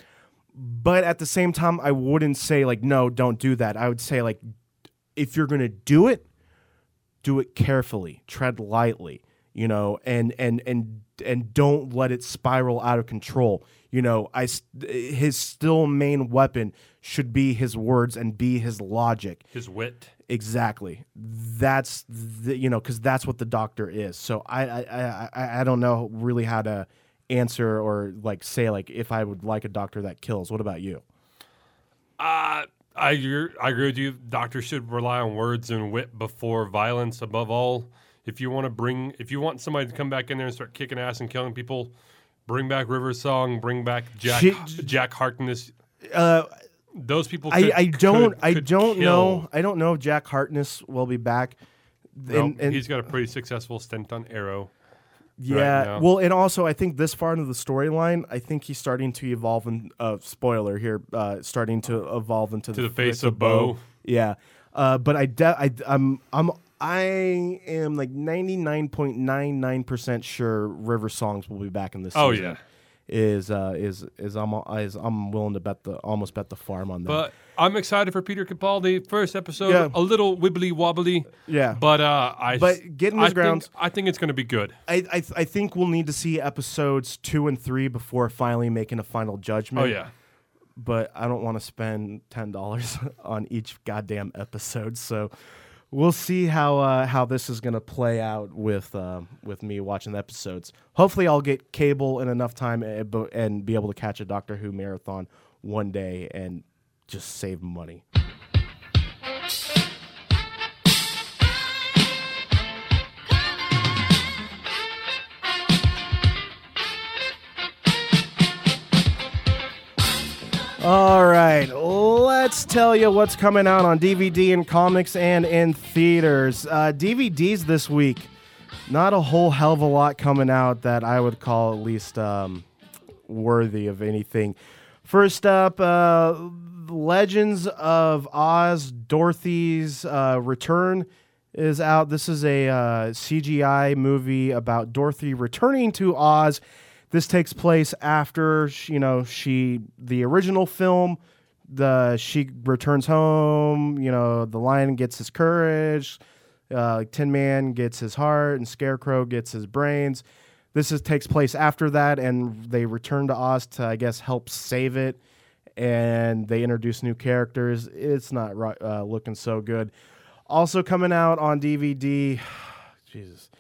but at the same time, I wouldn't say like no, don't do that. I would say like if you're gonna do it, do it carefully, tread lightly, you know, and and and and don't let it spiral out of control. You know, I his still main weapon should be his words and be his logic. his wit. Exactly. That's the, you know because that's what the doctor is. So I I, I I don't know really how to answer or like say like if I would like a doctor that kills. What about you? Uh, I agree, I agree with you. Doctors should rely on words and wit before violence. Above all, if you want to bring, if you want somebody to come back in there and start kicking ass and killing people, bring back River Song, bring back Jack She- Jack Harkness. Uh, Those people. I, could- I don't could- I could don't kill. know I don't know if Jack Harkness will be back. No, And- and- he's got a pretty successful stint on Arrow. Yeah. now. Well, and also I think this far into the storyline, I think he's starting to evolve. In uh, spoiler here, uh, starting to evolve into To the Face of Boe. Yeah. Uh, but I, de- I, I'm, I'm, I am like ninety nine point nine nine percent sure River Songs will be back in this. Oh, season. yeah. Is uh is is I'm is I'm willing to bet the almost bet the farm on that. But I'm excited for Peter Capaldi. First episode, Yeah. a little wibbly wobbly. Yeah. But uh, I. But getting I his think- grounds- I think it's going to be good. I, I th- I think we'll need to see episodes two and three before finally making a final judgment. Oh yeah. but I don't want to spend ten dollars on each goddamn episode. So we'll see how uh, how this is gonna play out with uh, with me watching the episodes. Hopefully, I'll get cable in enough time and, and be able to catch a Doctor Who marathon one day and just save money. All right, let's tell you what's coming out on DVD and comics and in theaters. Uh, DVDs this week, not a whole hell of a lot coming out that I would call at least um, worthy of anything. First up, uh, Legends of Oz Dorothy's uh, Return is out. This is a uh, CGI movie about Dorothy returning to Oz. This takes place after you know she the original film. The she returns home. You know the lion gets his courage. Uh, Tin Man gets his heart, and Scarecrow gets his brains. This is takes place after that, and they return to Oz to I guess help save it. And they introduce new characters. It's not uh, looking so good. Also coming out on DVD. Jesus.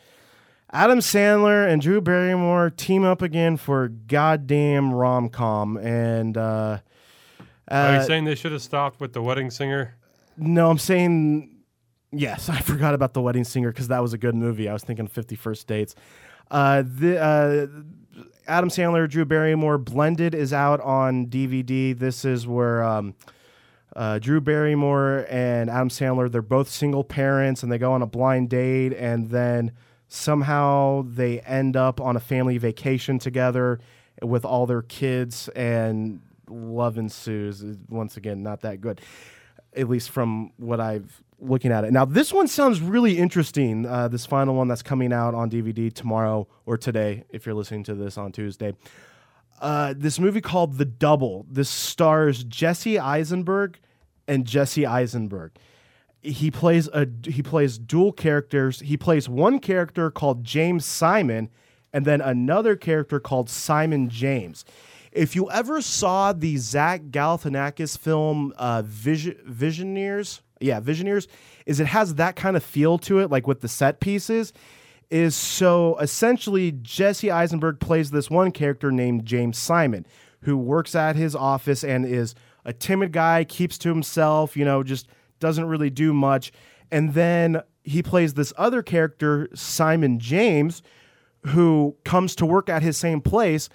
Adam Sandler and Drew Barrymore team up again for goddamn rom com, and uh, Are uh, you saying they should have stopped with the wedding singer? no, I'm saying yes. I forgot about the Wedding Singer because that was a good movie. I was thinking Fifty First Dates. Uh, the uh, Adam Sandler, Drew Barrymore blended is out on DVD. This is where. Um, uh, Drew Barrymore and Adam Sandler, they're both single parents and they go on a blind date and then somehow they end up on a family vacation together with all their kids and love ensues. Once again, not that good, at least from what I've looking at it. Now, this one sounds really interesting. Uh, this final one that's coming out on DVD tomorrow or today, if you're listening to this on Tuesday uh, this movie called The Double. This stars Jesse Eisenberg and Jesse Eisenberg. He plays a he plays dual characters. He plays one character called James Simon, and then another character called Simon James. If you ever saw the Zach Galifianakis film uh, Vision, Visioneers, yeah, Visioneers, is it has that kind of feel to it, like with the set pieces is so essentially Jesse Eisenberg plays this one character named James Simon who works at his office and is a timid guy, keeps to himself, you know, just doesn't really do much. And then he plays this other character, Simon James, who comes to work at his same place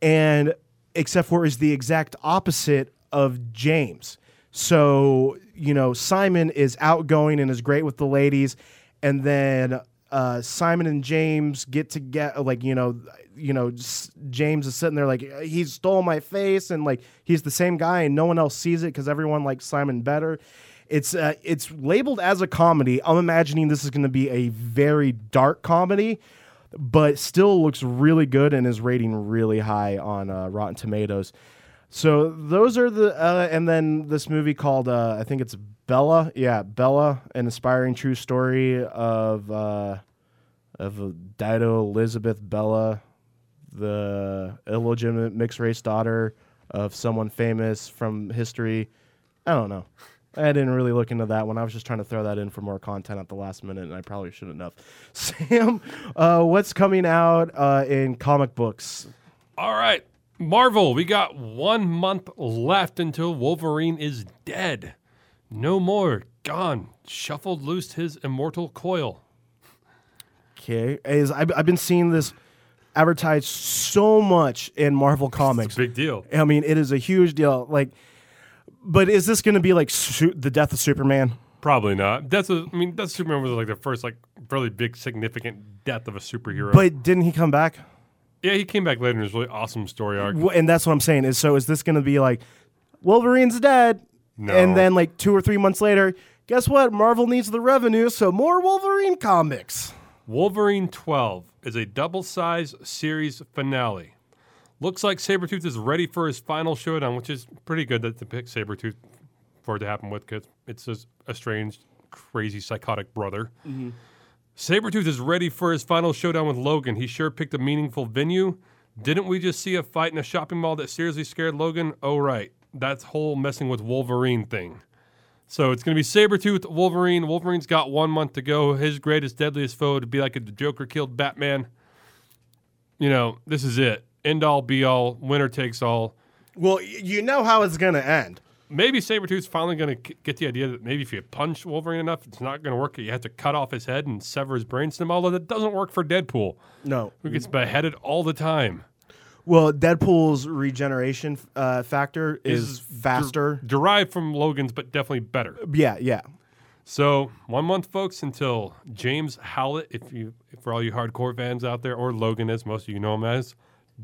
and except for is the exact opposite of James. So, you know, Simon is outgoing and is great with the ladies and then uh, Simon and James get to get like you know you know James is sitting there like he stole my face and like he's the same guy and no one else sees it because everyone likes Simon better. It's uh, it's labeled as a comedy. I'm imagining this is going to be a very dark comedy, but still looks really good and is rating really high on uh, Rotten Tomatoes. So those are the uh, and then this movie called uh, I think it's Bella. Yeah, Bella, an inspiring true story of uh, of Dido Elizabeth Bella, the illegitimate mixed race daughter of someone famous from history. I don't know. I didn't really look into that one. I was just trying to throw that in for more content at the last minute, and I probably shouldn't have. Sam, uh, what's coming out uh, in comic books? All right, Marvel, we got one month left until Wolverine is dead. No more. Gone. Shuffled loose his immortal coil. Okay, is I've, I've been seeing this advertised so much in Marvel comics. Big deal. I mean, it is a huge deal. Like, but is this going to be like su- the death of Superman? Probably not. That's a, I mean, that's Superman was like the first like really big significant death of a superhero. But didn't he come back? yeah, he came back later in his really awesome story arc. Wh- And that's what I'm saying. Is so is this going to be like Wolverine's dead, No. and then like two or three months later, guess what? Marvel needs the revenue, so more Wolverine comics. Wolverine 12 is a double size series finale. Looks like Sabretooth is ready for his final showdown, which is pretty good that to pick Sabretooth for it to happen with because it's a, a strange, crazy, psychotic brother. Mm-hmm. Sabretooth is ready for his final showdown with Logan. He sure picked a meaningful venue. Didn't we just see a fight in a shopping mall that seriously scared Logan? Oh, right. That's whole messing with Wolverine thing. So it's going to be Sabretooth, Wolverine. Wolverine's got one month to go. His greatest, deadliest foe to be like if the Joker killed Batman. You know, this is it. End all, be all, winner takes all. Well, you know how it's gonna end. Maybe Sabretooth's finally going to get the idea that maybe if you punch Wolverine enough, it's not going to work. You have to cut off his head and sever his brainstem, although that doesn't work for Deadpool, No. who gets beheaded all the time. Well, Deadpool's regeneration uh, factor is, Is faster. Derived from Logan's, but definitely better. yeah, yeah. So one month, folks, until James Howlett, if you, for all you hardcore fans out there, or Logan, as most of you know him as,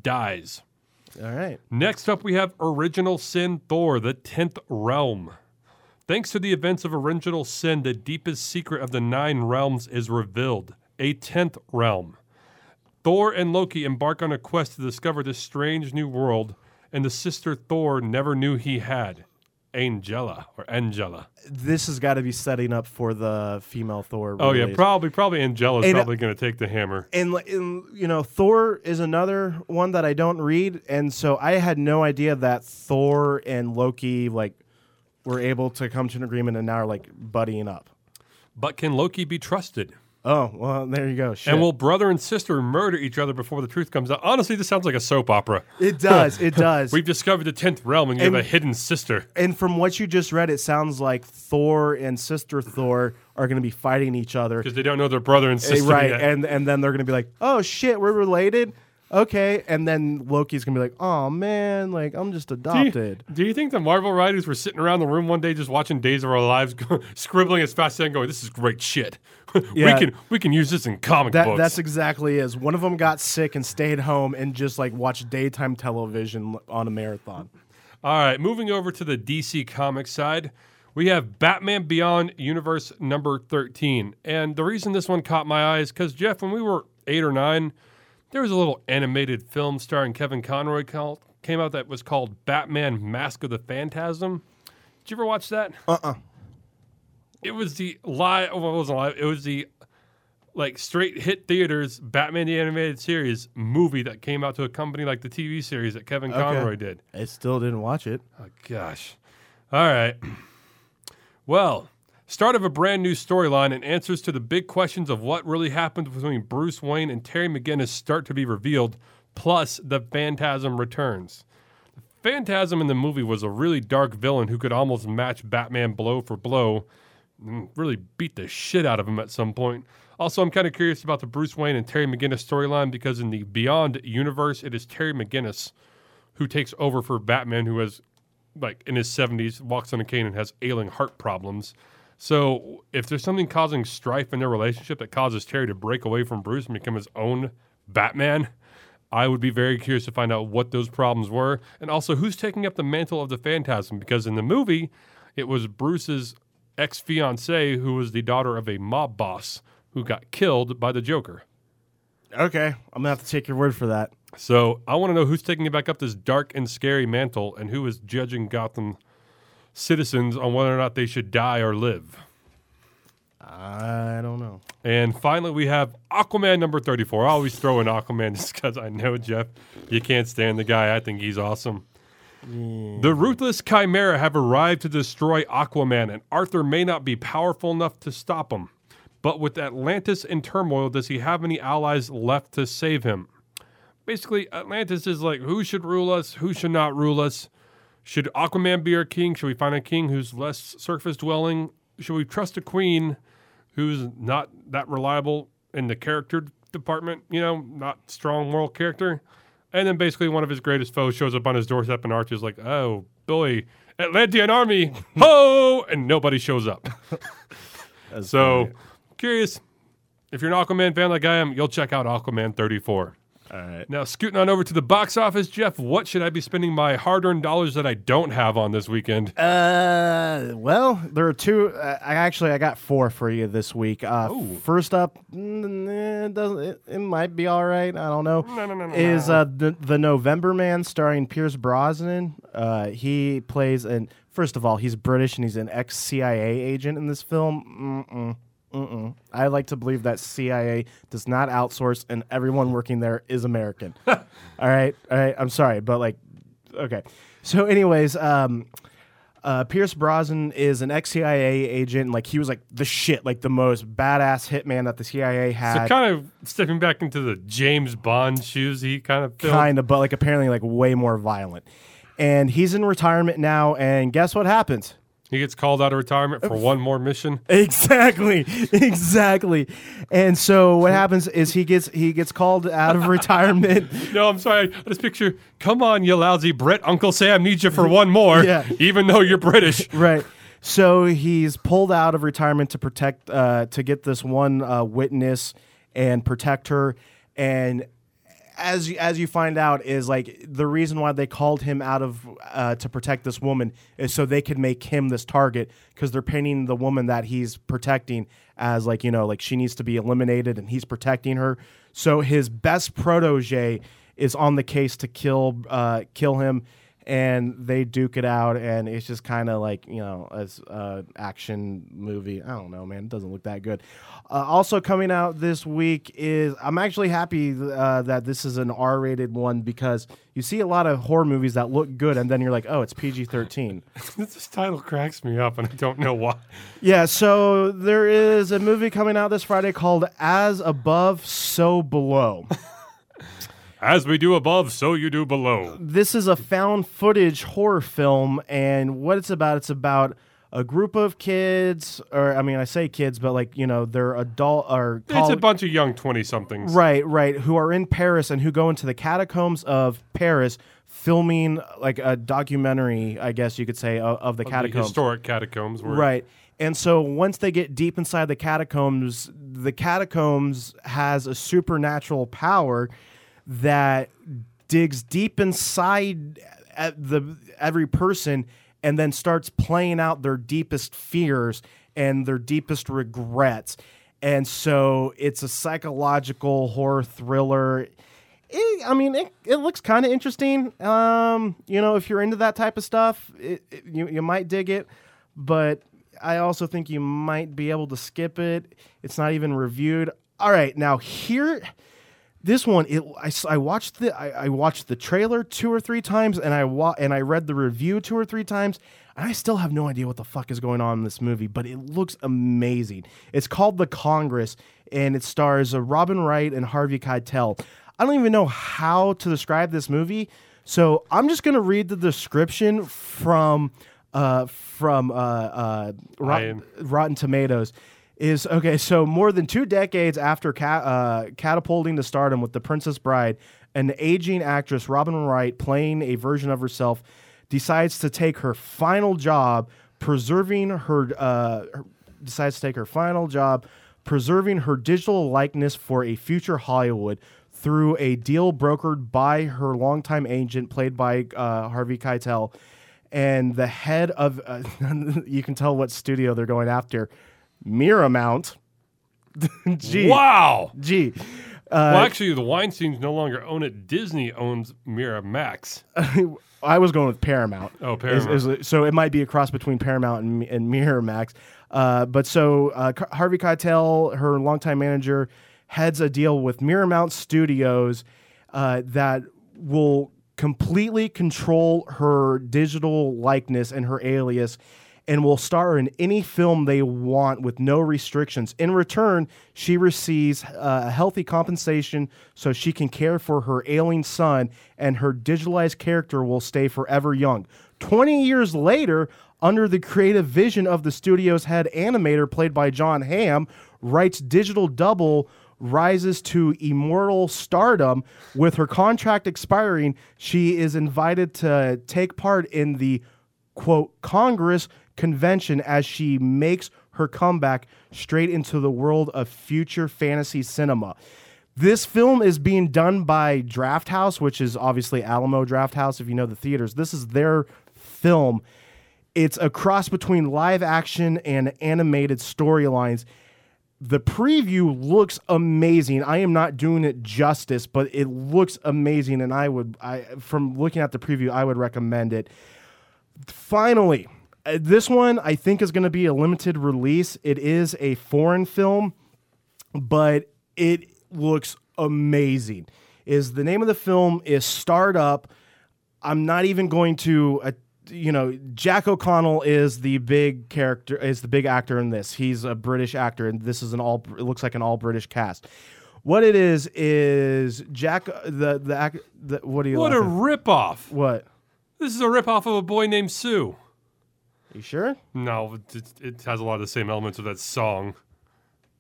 dies. All right. Next up, we have Original Sin Thor, the 10th Realm. Thanks to the events of Original Sin, the deepest secret of the nine realms is revealed a 10th realm. Thor and Loki embark on a quest to discover this strange new world, and the sister Thor never knew he had Angela or Angela. This has got to be setting up for the female Thor. Oh, yeah, probably, probably Angela's And, uh, probably going to take the hammer. and, and you know Thor is another one that I don't read, and so I had no idea that Thor and Loki like were able to come to an agreement and now are like buddying up. But can Loki be trusted? Oh well, there you go. Shit. And will brother and sister murder each other before the truth comes out? Honestly, this sounds like a soap opera. it does, it does. We've discovered the tenth realm, and you And- have a hidden sister. and from what you just read, it sounds like Thor and Sister Thor are going to be fighting each other, because they don't know their brother and Eh, sister right? yet. And and then they're going to be like, "Oh shit, we're related." Okay, and then Loki's gonna be like, "Oh man, like I'm just do, you, adopted." do you think the Marvel writers were sitting around the room one day just watching Days of Our Lives, scribbling as fast as they can, going, "This is great shit. Yeah. we can we can use this in comic That books." that's exactly is. One of them got sick and stayed home and just like watched daytime television on a marathon. All right, moving over to the DC Comics side, we have Batman Beyond Universe number 13. And the reason this one caught my eye is because, Jeff, when we were eight or nine, there was a little animated film starring Kevin Conroy called, came out that was called Batman Mask of the Phantasm. Did you ever watch that? Uh uh It was the live, oh, well, it wasn't live, it was the like straight hit theaters Batman the Animated Series movie that came out to accompany like the TV series that Kevin Conroy did. I still didn't watch it. Oh, gosh. All right. Well, start of a brand new storyline and answers to the big questions of what really happened between Bruce Wayne and Terry McGinnis start to be revealed, plus the Phantasm returns. The Phantasm in the movie was a really dark villain who could almost match Batman blow for blow, really beat the shit out of him at some point. Also, I'm kind of curious about the Bruce Wayne and Terry McGinnis storyline because in the Beyond universe, it is Terry McGinnis who takes over for Batman, who has, like, in his 70s, walks on a cane and has ailing heart problems. So, if there's something causing strife in their relationship that causes Terry to break away from Bruce and become his own Batman, I would be very curious to find out what those problems were. And also, who's taking up the mantle of the Phantasm? Because in the movie, it was Bruce's ex fiancee, who was the daughter of a mob boss who got killed by the Joker. Okay, I'm gonna have to take your word for that. So I want to know who's taking back up this dark and scary mantle, and who is judging Gotham citizens on whether or not they should die or live. I don't know. And finally, we have Aquaman number 34. I always throw in Aquaman just because I know, Jeff, you can't stand the guy. I think he's awesome. The ruthless Chimera have arrived to destroy Aquaman, and Arthur may not be powerful enough to stop him. But with Atlantis in turmoil, does he have any allies left to save him? Basically, Atlantis is like who should rule us, who should not rule us. Should Aquaman be our king? Should we find a king who's less surface dwelling? Should we trust a queen who's not that reliable in the character department? You know, not strong moral character. And then basically one of his greatest foes shows up on his doorstep and Arthur's like, oh boy, Atlantean army, ho! And nobody shows up. so curious. If you're an Aquaman fan like I am, you'll check out Aquaman 34. All right. Now, scooting on over to the box office, Jeff, what should I be spending my hard earned dollars that I don't have on this weekend? Uh, well, there are two. Uh, I actually I got four for you this week. Uh, first up, mm, eh, it doesn't it, it might be all right. I don't know. No, no, no, no, Is uh the the November Man starring Pierce Brosnan? Uh, he plays an first of all he's British and he's an ex CIA agent in this film. Mm-mm. Mm-mm. I like to believe that CIA does not outsource, and everyone working there is American. all right, all right. I'm sorry, but like, okay. So, anyways, um, Uh, Pierce Brosnan is an ex CIA agent. Like he was like the shit, like the most badass hitman that the CIA had. So kind of stepping back into the James Bond shoes, he kind of kind of, but like apparently like way more violent. And he's in retirement now. And guess what happens? He gets called out of retirement for one more mission. Exactly, exactly. And so what happens is he gets he gets called out of retirement. No, I'm sorry. I just picture, come on, you lousy Brit. Uncle Sam needs you for one more, Yeah. even though you're British. right. So he's pulled out of retirement to protect uh, to get this one uh, witness and protect her. And as you, as you find out is like the reason why they called him out of uh, to protect this woman is so they could make him this target because they're painting the woman that he's protecting as like you know like she needs to be eliminated and he's protecting her. So his best protege is on the case to kill uh, kill him and they duke it out and it's just kind of like you know as uh, action movie. I don't know man it doesn't look that good. Uh, also coming out this week is i'm actually happy uh, that this is an r-rated one because you see a lot of horror movies that look good and then you're like oh it's pg-13 this title cracks me up, and I don't know why. yeah so there is a movie coming out this friday called as above so below As we do above, so you do below. this is a found footage horror film and what it's about it's about a group of kids or i mean i say kids but like you know they're adult or It's a bunch of young 20 somethings. right right who are in paris and who go into the catacombs of paris filming like a documentary i guess you could say of, of the The catacombs historic catacombs. Right. And so once they get deep inside the catacombs, the catacombs has a supernatural power that digs deep inside the every person and then starts playing out their deepest fears and their deepest regrets. And so it's a psychological horror thriller. It, I mean, it, it looks kind of interesting. Um, you know, if you're into that type of stuff, it- you, you might dig it. But I also think you might be able to skip it. It's not even reviewed. All right, now here, this one, it, I, I watched the I, I watched the trailer two or three times, and I wa- and I read the review two or three times, and I still have no idea what the fuck is going on in this movie. But it looks amazing. It's called The Congress, and it stars uh, Robin Wright and Harvey Keitel. I don't even know how to describe this movie, so I'm just gonna read the description from uh, from uh, uh, Rot- Rotten Tomatoes is okay. So more than two decades after ca- uh, catapulting to stardom with The Princess Bride, an aging actress, Robin Wright, playing a version of herself, decides to take her final job preserving her. Uh, her- decides to take her final job preserving her digital likeness for a future Hollywood through a deal brokered by her longtime agent, played by uh, Harvey Keitel and the head of uh, you can tell what studio they're going after miramount gee Wow. gee well, actually, the Weinsteins no longer own it. Disney owns Miramax. i was going with paramount Oh, Paramount. is- so it might be a cross between paramount and, and miramax uh, but so uh, Car- harvey keitel her longtime manager heads a deal with miramount studios uh, that will completely control her digital likeness and her alias and will star in any film they want with no restrictions. In return, she receives uh, healthy compensation so she can care for her ailing son, and her digitalized character will stay forever young. 20 years later, under the creative vision of the studio's head animator, played by Jon Hamm, Wright's digital double rises to immortal stardom. With her contract expiring, she is invited to take part in the quote Congress convention as she makes her comeback straight into the world of future fantasy cinema. This film is being done by Drafthouse, which is obviously Alamo Drafthouse, if you know the theaters. This is their film. It's a cross between live action and animated storylines. The preview looks amazing. I am not doing it justice, but it looks amazing, and I would, I from looking at the preview, I would recommend it finally, uh, this one I think is going to be a limited release. It is a foreign film, but it looks amazing. Is the name of the film is Starred Up. I'm not even going to uh, you know, Jack O'Connell is the big character, is the big actor in this. He's a British actor, and this is an all. It looks like an all British cast. What it is is Jack the the, act, the what do you What a ripoff! what? This is a ripoff of a boy named Sue. You sure? No, it, it has a lot of the same elements of that song.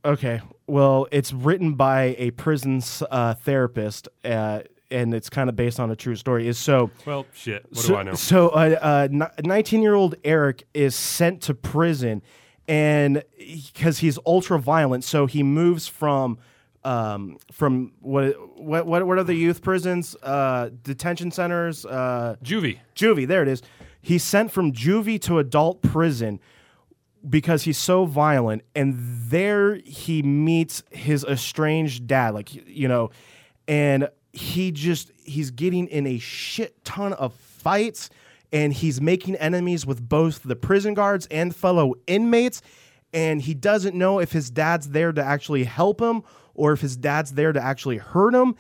Okay. Well, it's written by a prison uh, therapist, uh, and it's kind of based on a true story. Is so. Well, shit. What so, do I know? So, uh, uh, 19 year old Eric is sent to prison, and because he's ultra violent, so he moves from. Um, from what what what what are the youth prisons, uh, detention centers, uh, Juvie. juvie. There it is. He's sent from juvie to adult prison because he's so violent, and there he meets his estranged dad. Like you know, and he just he's getting in a shit ton of fights, and he's making enemies with both the prison guards and fellow inmates. And he doesn't know if his dad's there to actually help him or if his dad's there to actually hurt him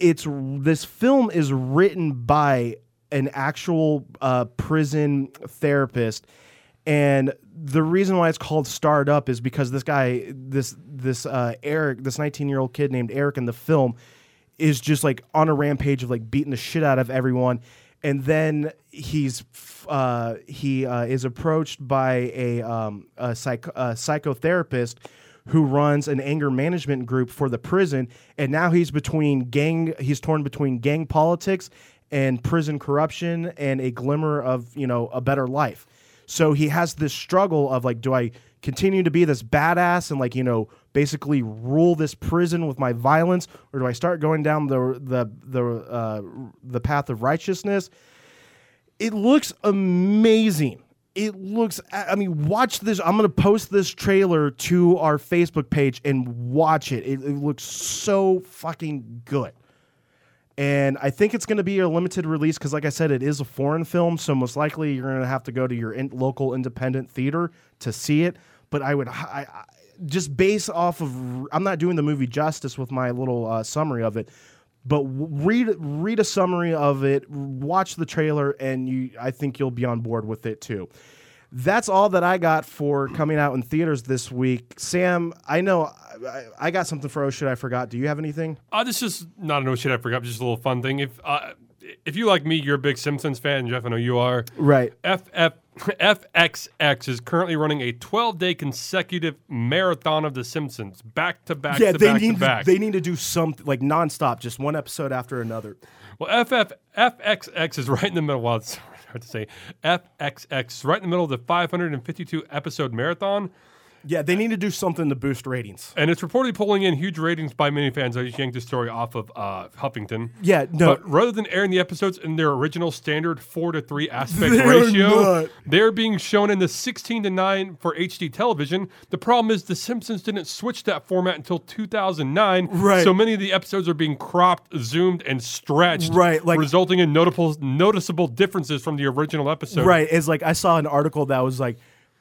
it's this film is written by an actual uh, prison therapist. And the reason why it's called starred up is because this guy this this uh, eric this 19 year old kid named eric in the film is just like on a rampage of like beating the shit out of everyone. And then he's uh, he uh, is approached by a, um, a, psych- a psychotherapist who runs an anger management group for the prison. And now he's between gang he's torn between gang politics and prison corruption and a glimmer of you know a better life so he has this struggle of like do i continue to be this badass and like you know basically rule this prison with my violence or do i start going down the the the uh, the path of righteousness it looks amazing. It looks. I mean, watch this. I'm gonna post this trailer to our Facebook page and watch it. It, it looks so fucking good. And I think it's going to be a limited release because, like I said, it is a foreign film. So most likely you're going to have to go to your in- local independent theater to see it. But I would, I, I, just based off of, I'm not doing the movie justice with my little uh, summary of it, but read read a summary of it, watch the trailer, and you, I think you'll be on board with it too. That's all that I got for coming out in theaters this week. Sam, I know I, I got something for Oh Shit I Forgot. Do you have anything? Uh, this is not a no shit I forgot, just a little fun thing. If uh, if you like me, you're a big Simpsons fan, Jeff. I know you are. Right. FF, FXX is currently running a 12 day consecutive marathon of The Simpsons, back to back Yeah, to they back need to back. they need to do something like nonstop, just one episode after another. Well, FF, FXX is right in the middle. Well, it's hard to say. FXX right in the middle of the 552 episode marathon. Yeah, they need to do something to boost ratings. And it's reportedly pulling in huge ratings by many fans. I just yanked this story off of uh, Huffington. Yeah, no. But rather than airing the episodes in their original standard four to three aspect They're ratio, not. they're being shown in the 16 to 9 for HD television. The problem is The Simpsons didn't switch that format until 2009. Right. So many of the episodes are being cropped, zoomed, and stretched. Right, like- resulting in notable, noticeable differences from the original episode. Right. It's like I saw an article that was like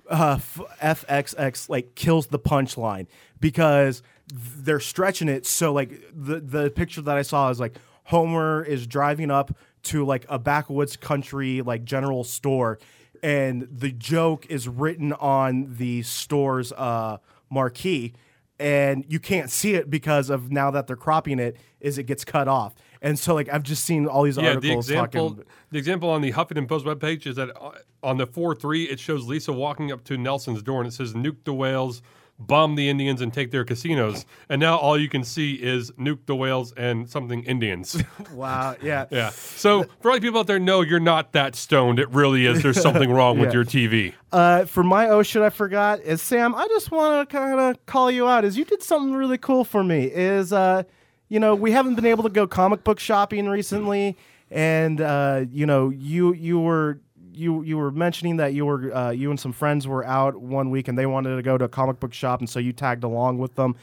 uh, FXX like kills the punchline because they're stretching it. So like the the picture that I saw is like Homer is driving up to like a backwoods country like general store, and the joke is written on the store's uh, marquee. And you can't see it because of now that they're cropping it, is it gets cut off. And so, like, I've just seen all these Yeah, the articles example talking. the example on the Huffington Post webpage is that uh, on the four three it shows Lisa walking up to Nelson's door and it says nuke the whales, bomb the Indians, and take their casinos. And now all you can see is nuke the whales and something Indians. Wow, yeah, yeah. So for all you people out there, no, you're not that stoned. It really is. There's something wrong with your TV. Uh, for my oh shit I forgot is Sam. I just want to kind of call you out. Is you did something really cool for me. Is uh, you know we haven't been able to go comic book shopping recently, and uh, you know you you were. You, you were mentioning that you were uh, you and some friends were out one week and they wanted to go to a comic book shop. And so you tagged along with them,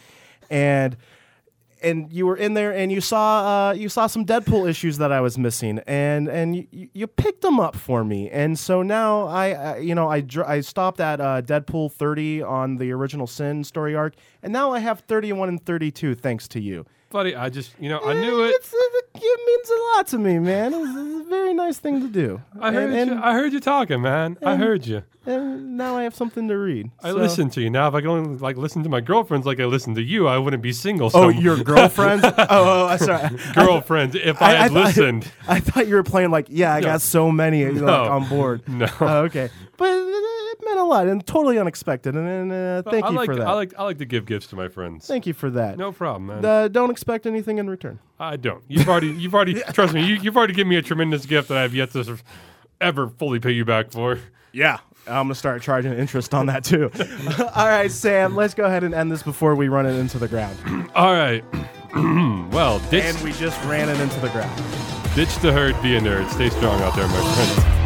and and you were in there and you saw uh, you saw some Deadpool issues that I was missing. And and you, you picked them up for me. And so now I uh, you know I dr- I stopped at uh, Deadpool 30 on the original Sin story arc. And now I have 31 and 32 thanks to you. Buddy, I just you know I knew it. It's, uh, it means a lot to me, man. It's, was, it was a very nice thing to do. I heard and, you. and, I heard you talking, man. I heard you. and now I have something to read. I So- listen to you now. If I could only like listen to my girlfriends like I listen to you, I wouldn't be single. Oh, your girlfriend? oh, oh, I'm sorry. girlfriends. If I, had thought- listened, I thought you were playing like, yeah, I got so many like, No. on board. No. Oh, okay, but it, meant a lot and totally unexpected. And, and uh, thank I you like for that. I like I like to give gifts to my friends. thank you for that. no problem, man. Uh, don't expect anything in return. I don't. You've already you've already trust me. You, you've already given me a tremendous gift that I have yet to ever fully pay you back for. Yeah. I'm gonna start charging interest on that too. All right, Sam. Let's go ahead and end this before we run it into the ground. All right. well, ditch And we just ran it into the ground. ditch the herd, be a nerd. Stay strong out there, my friends.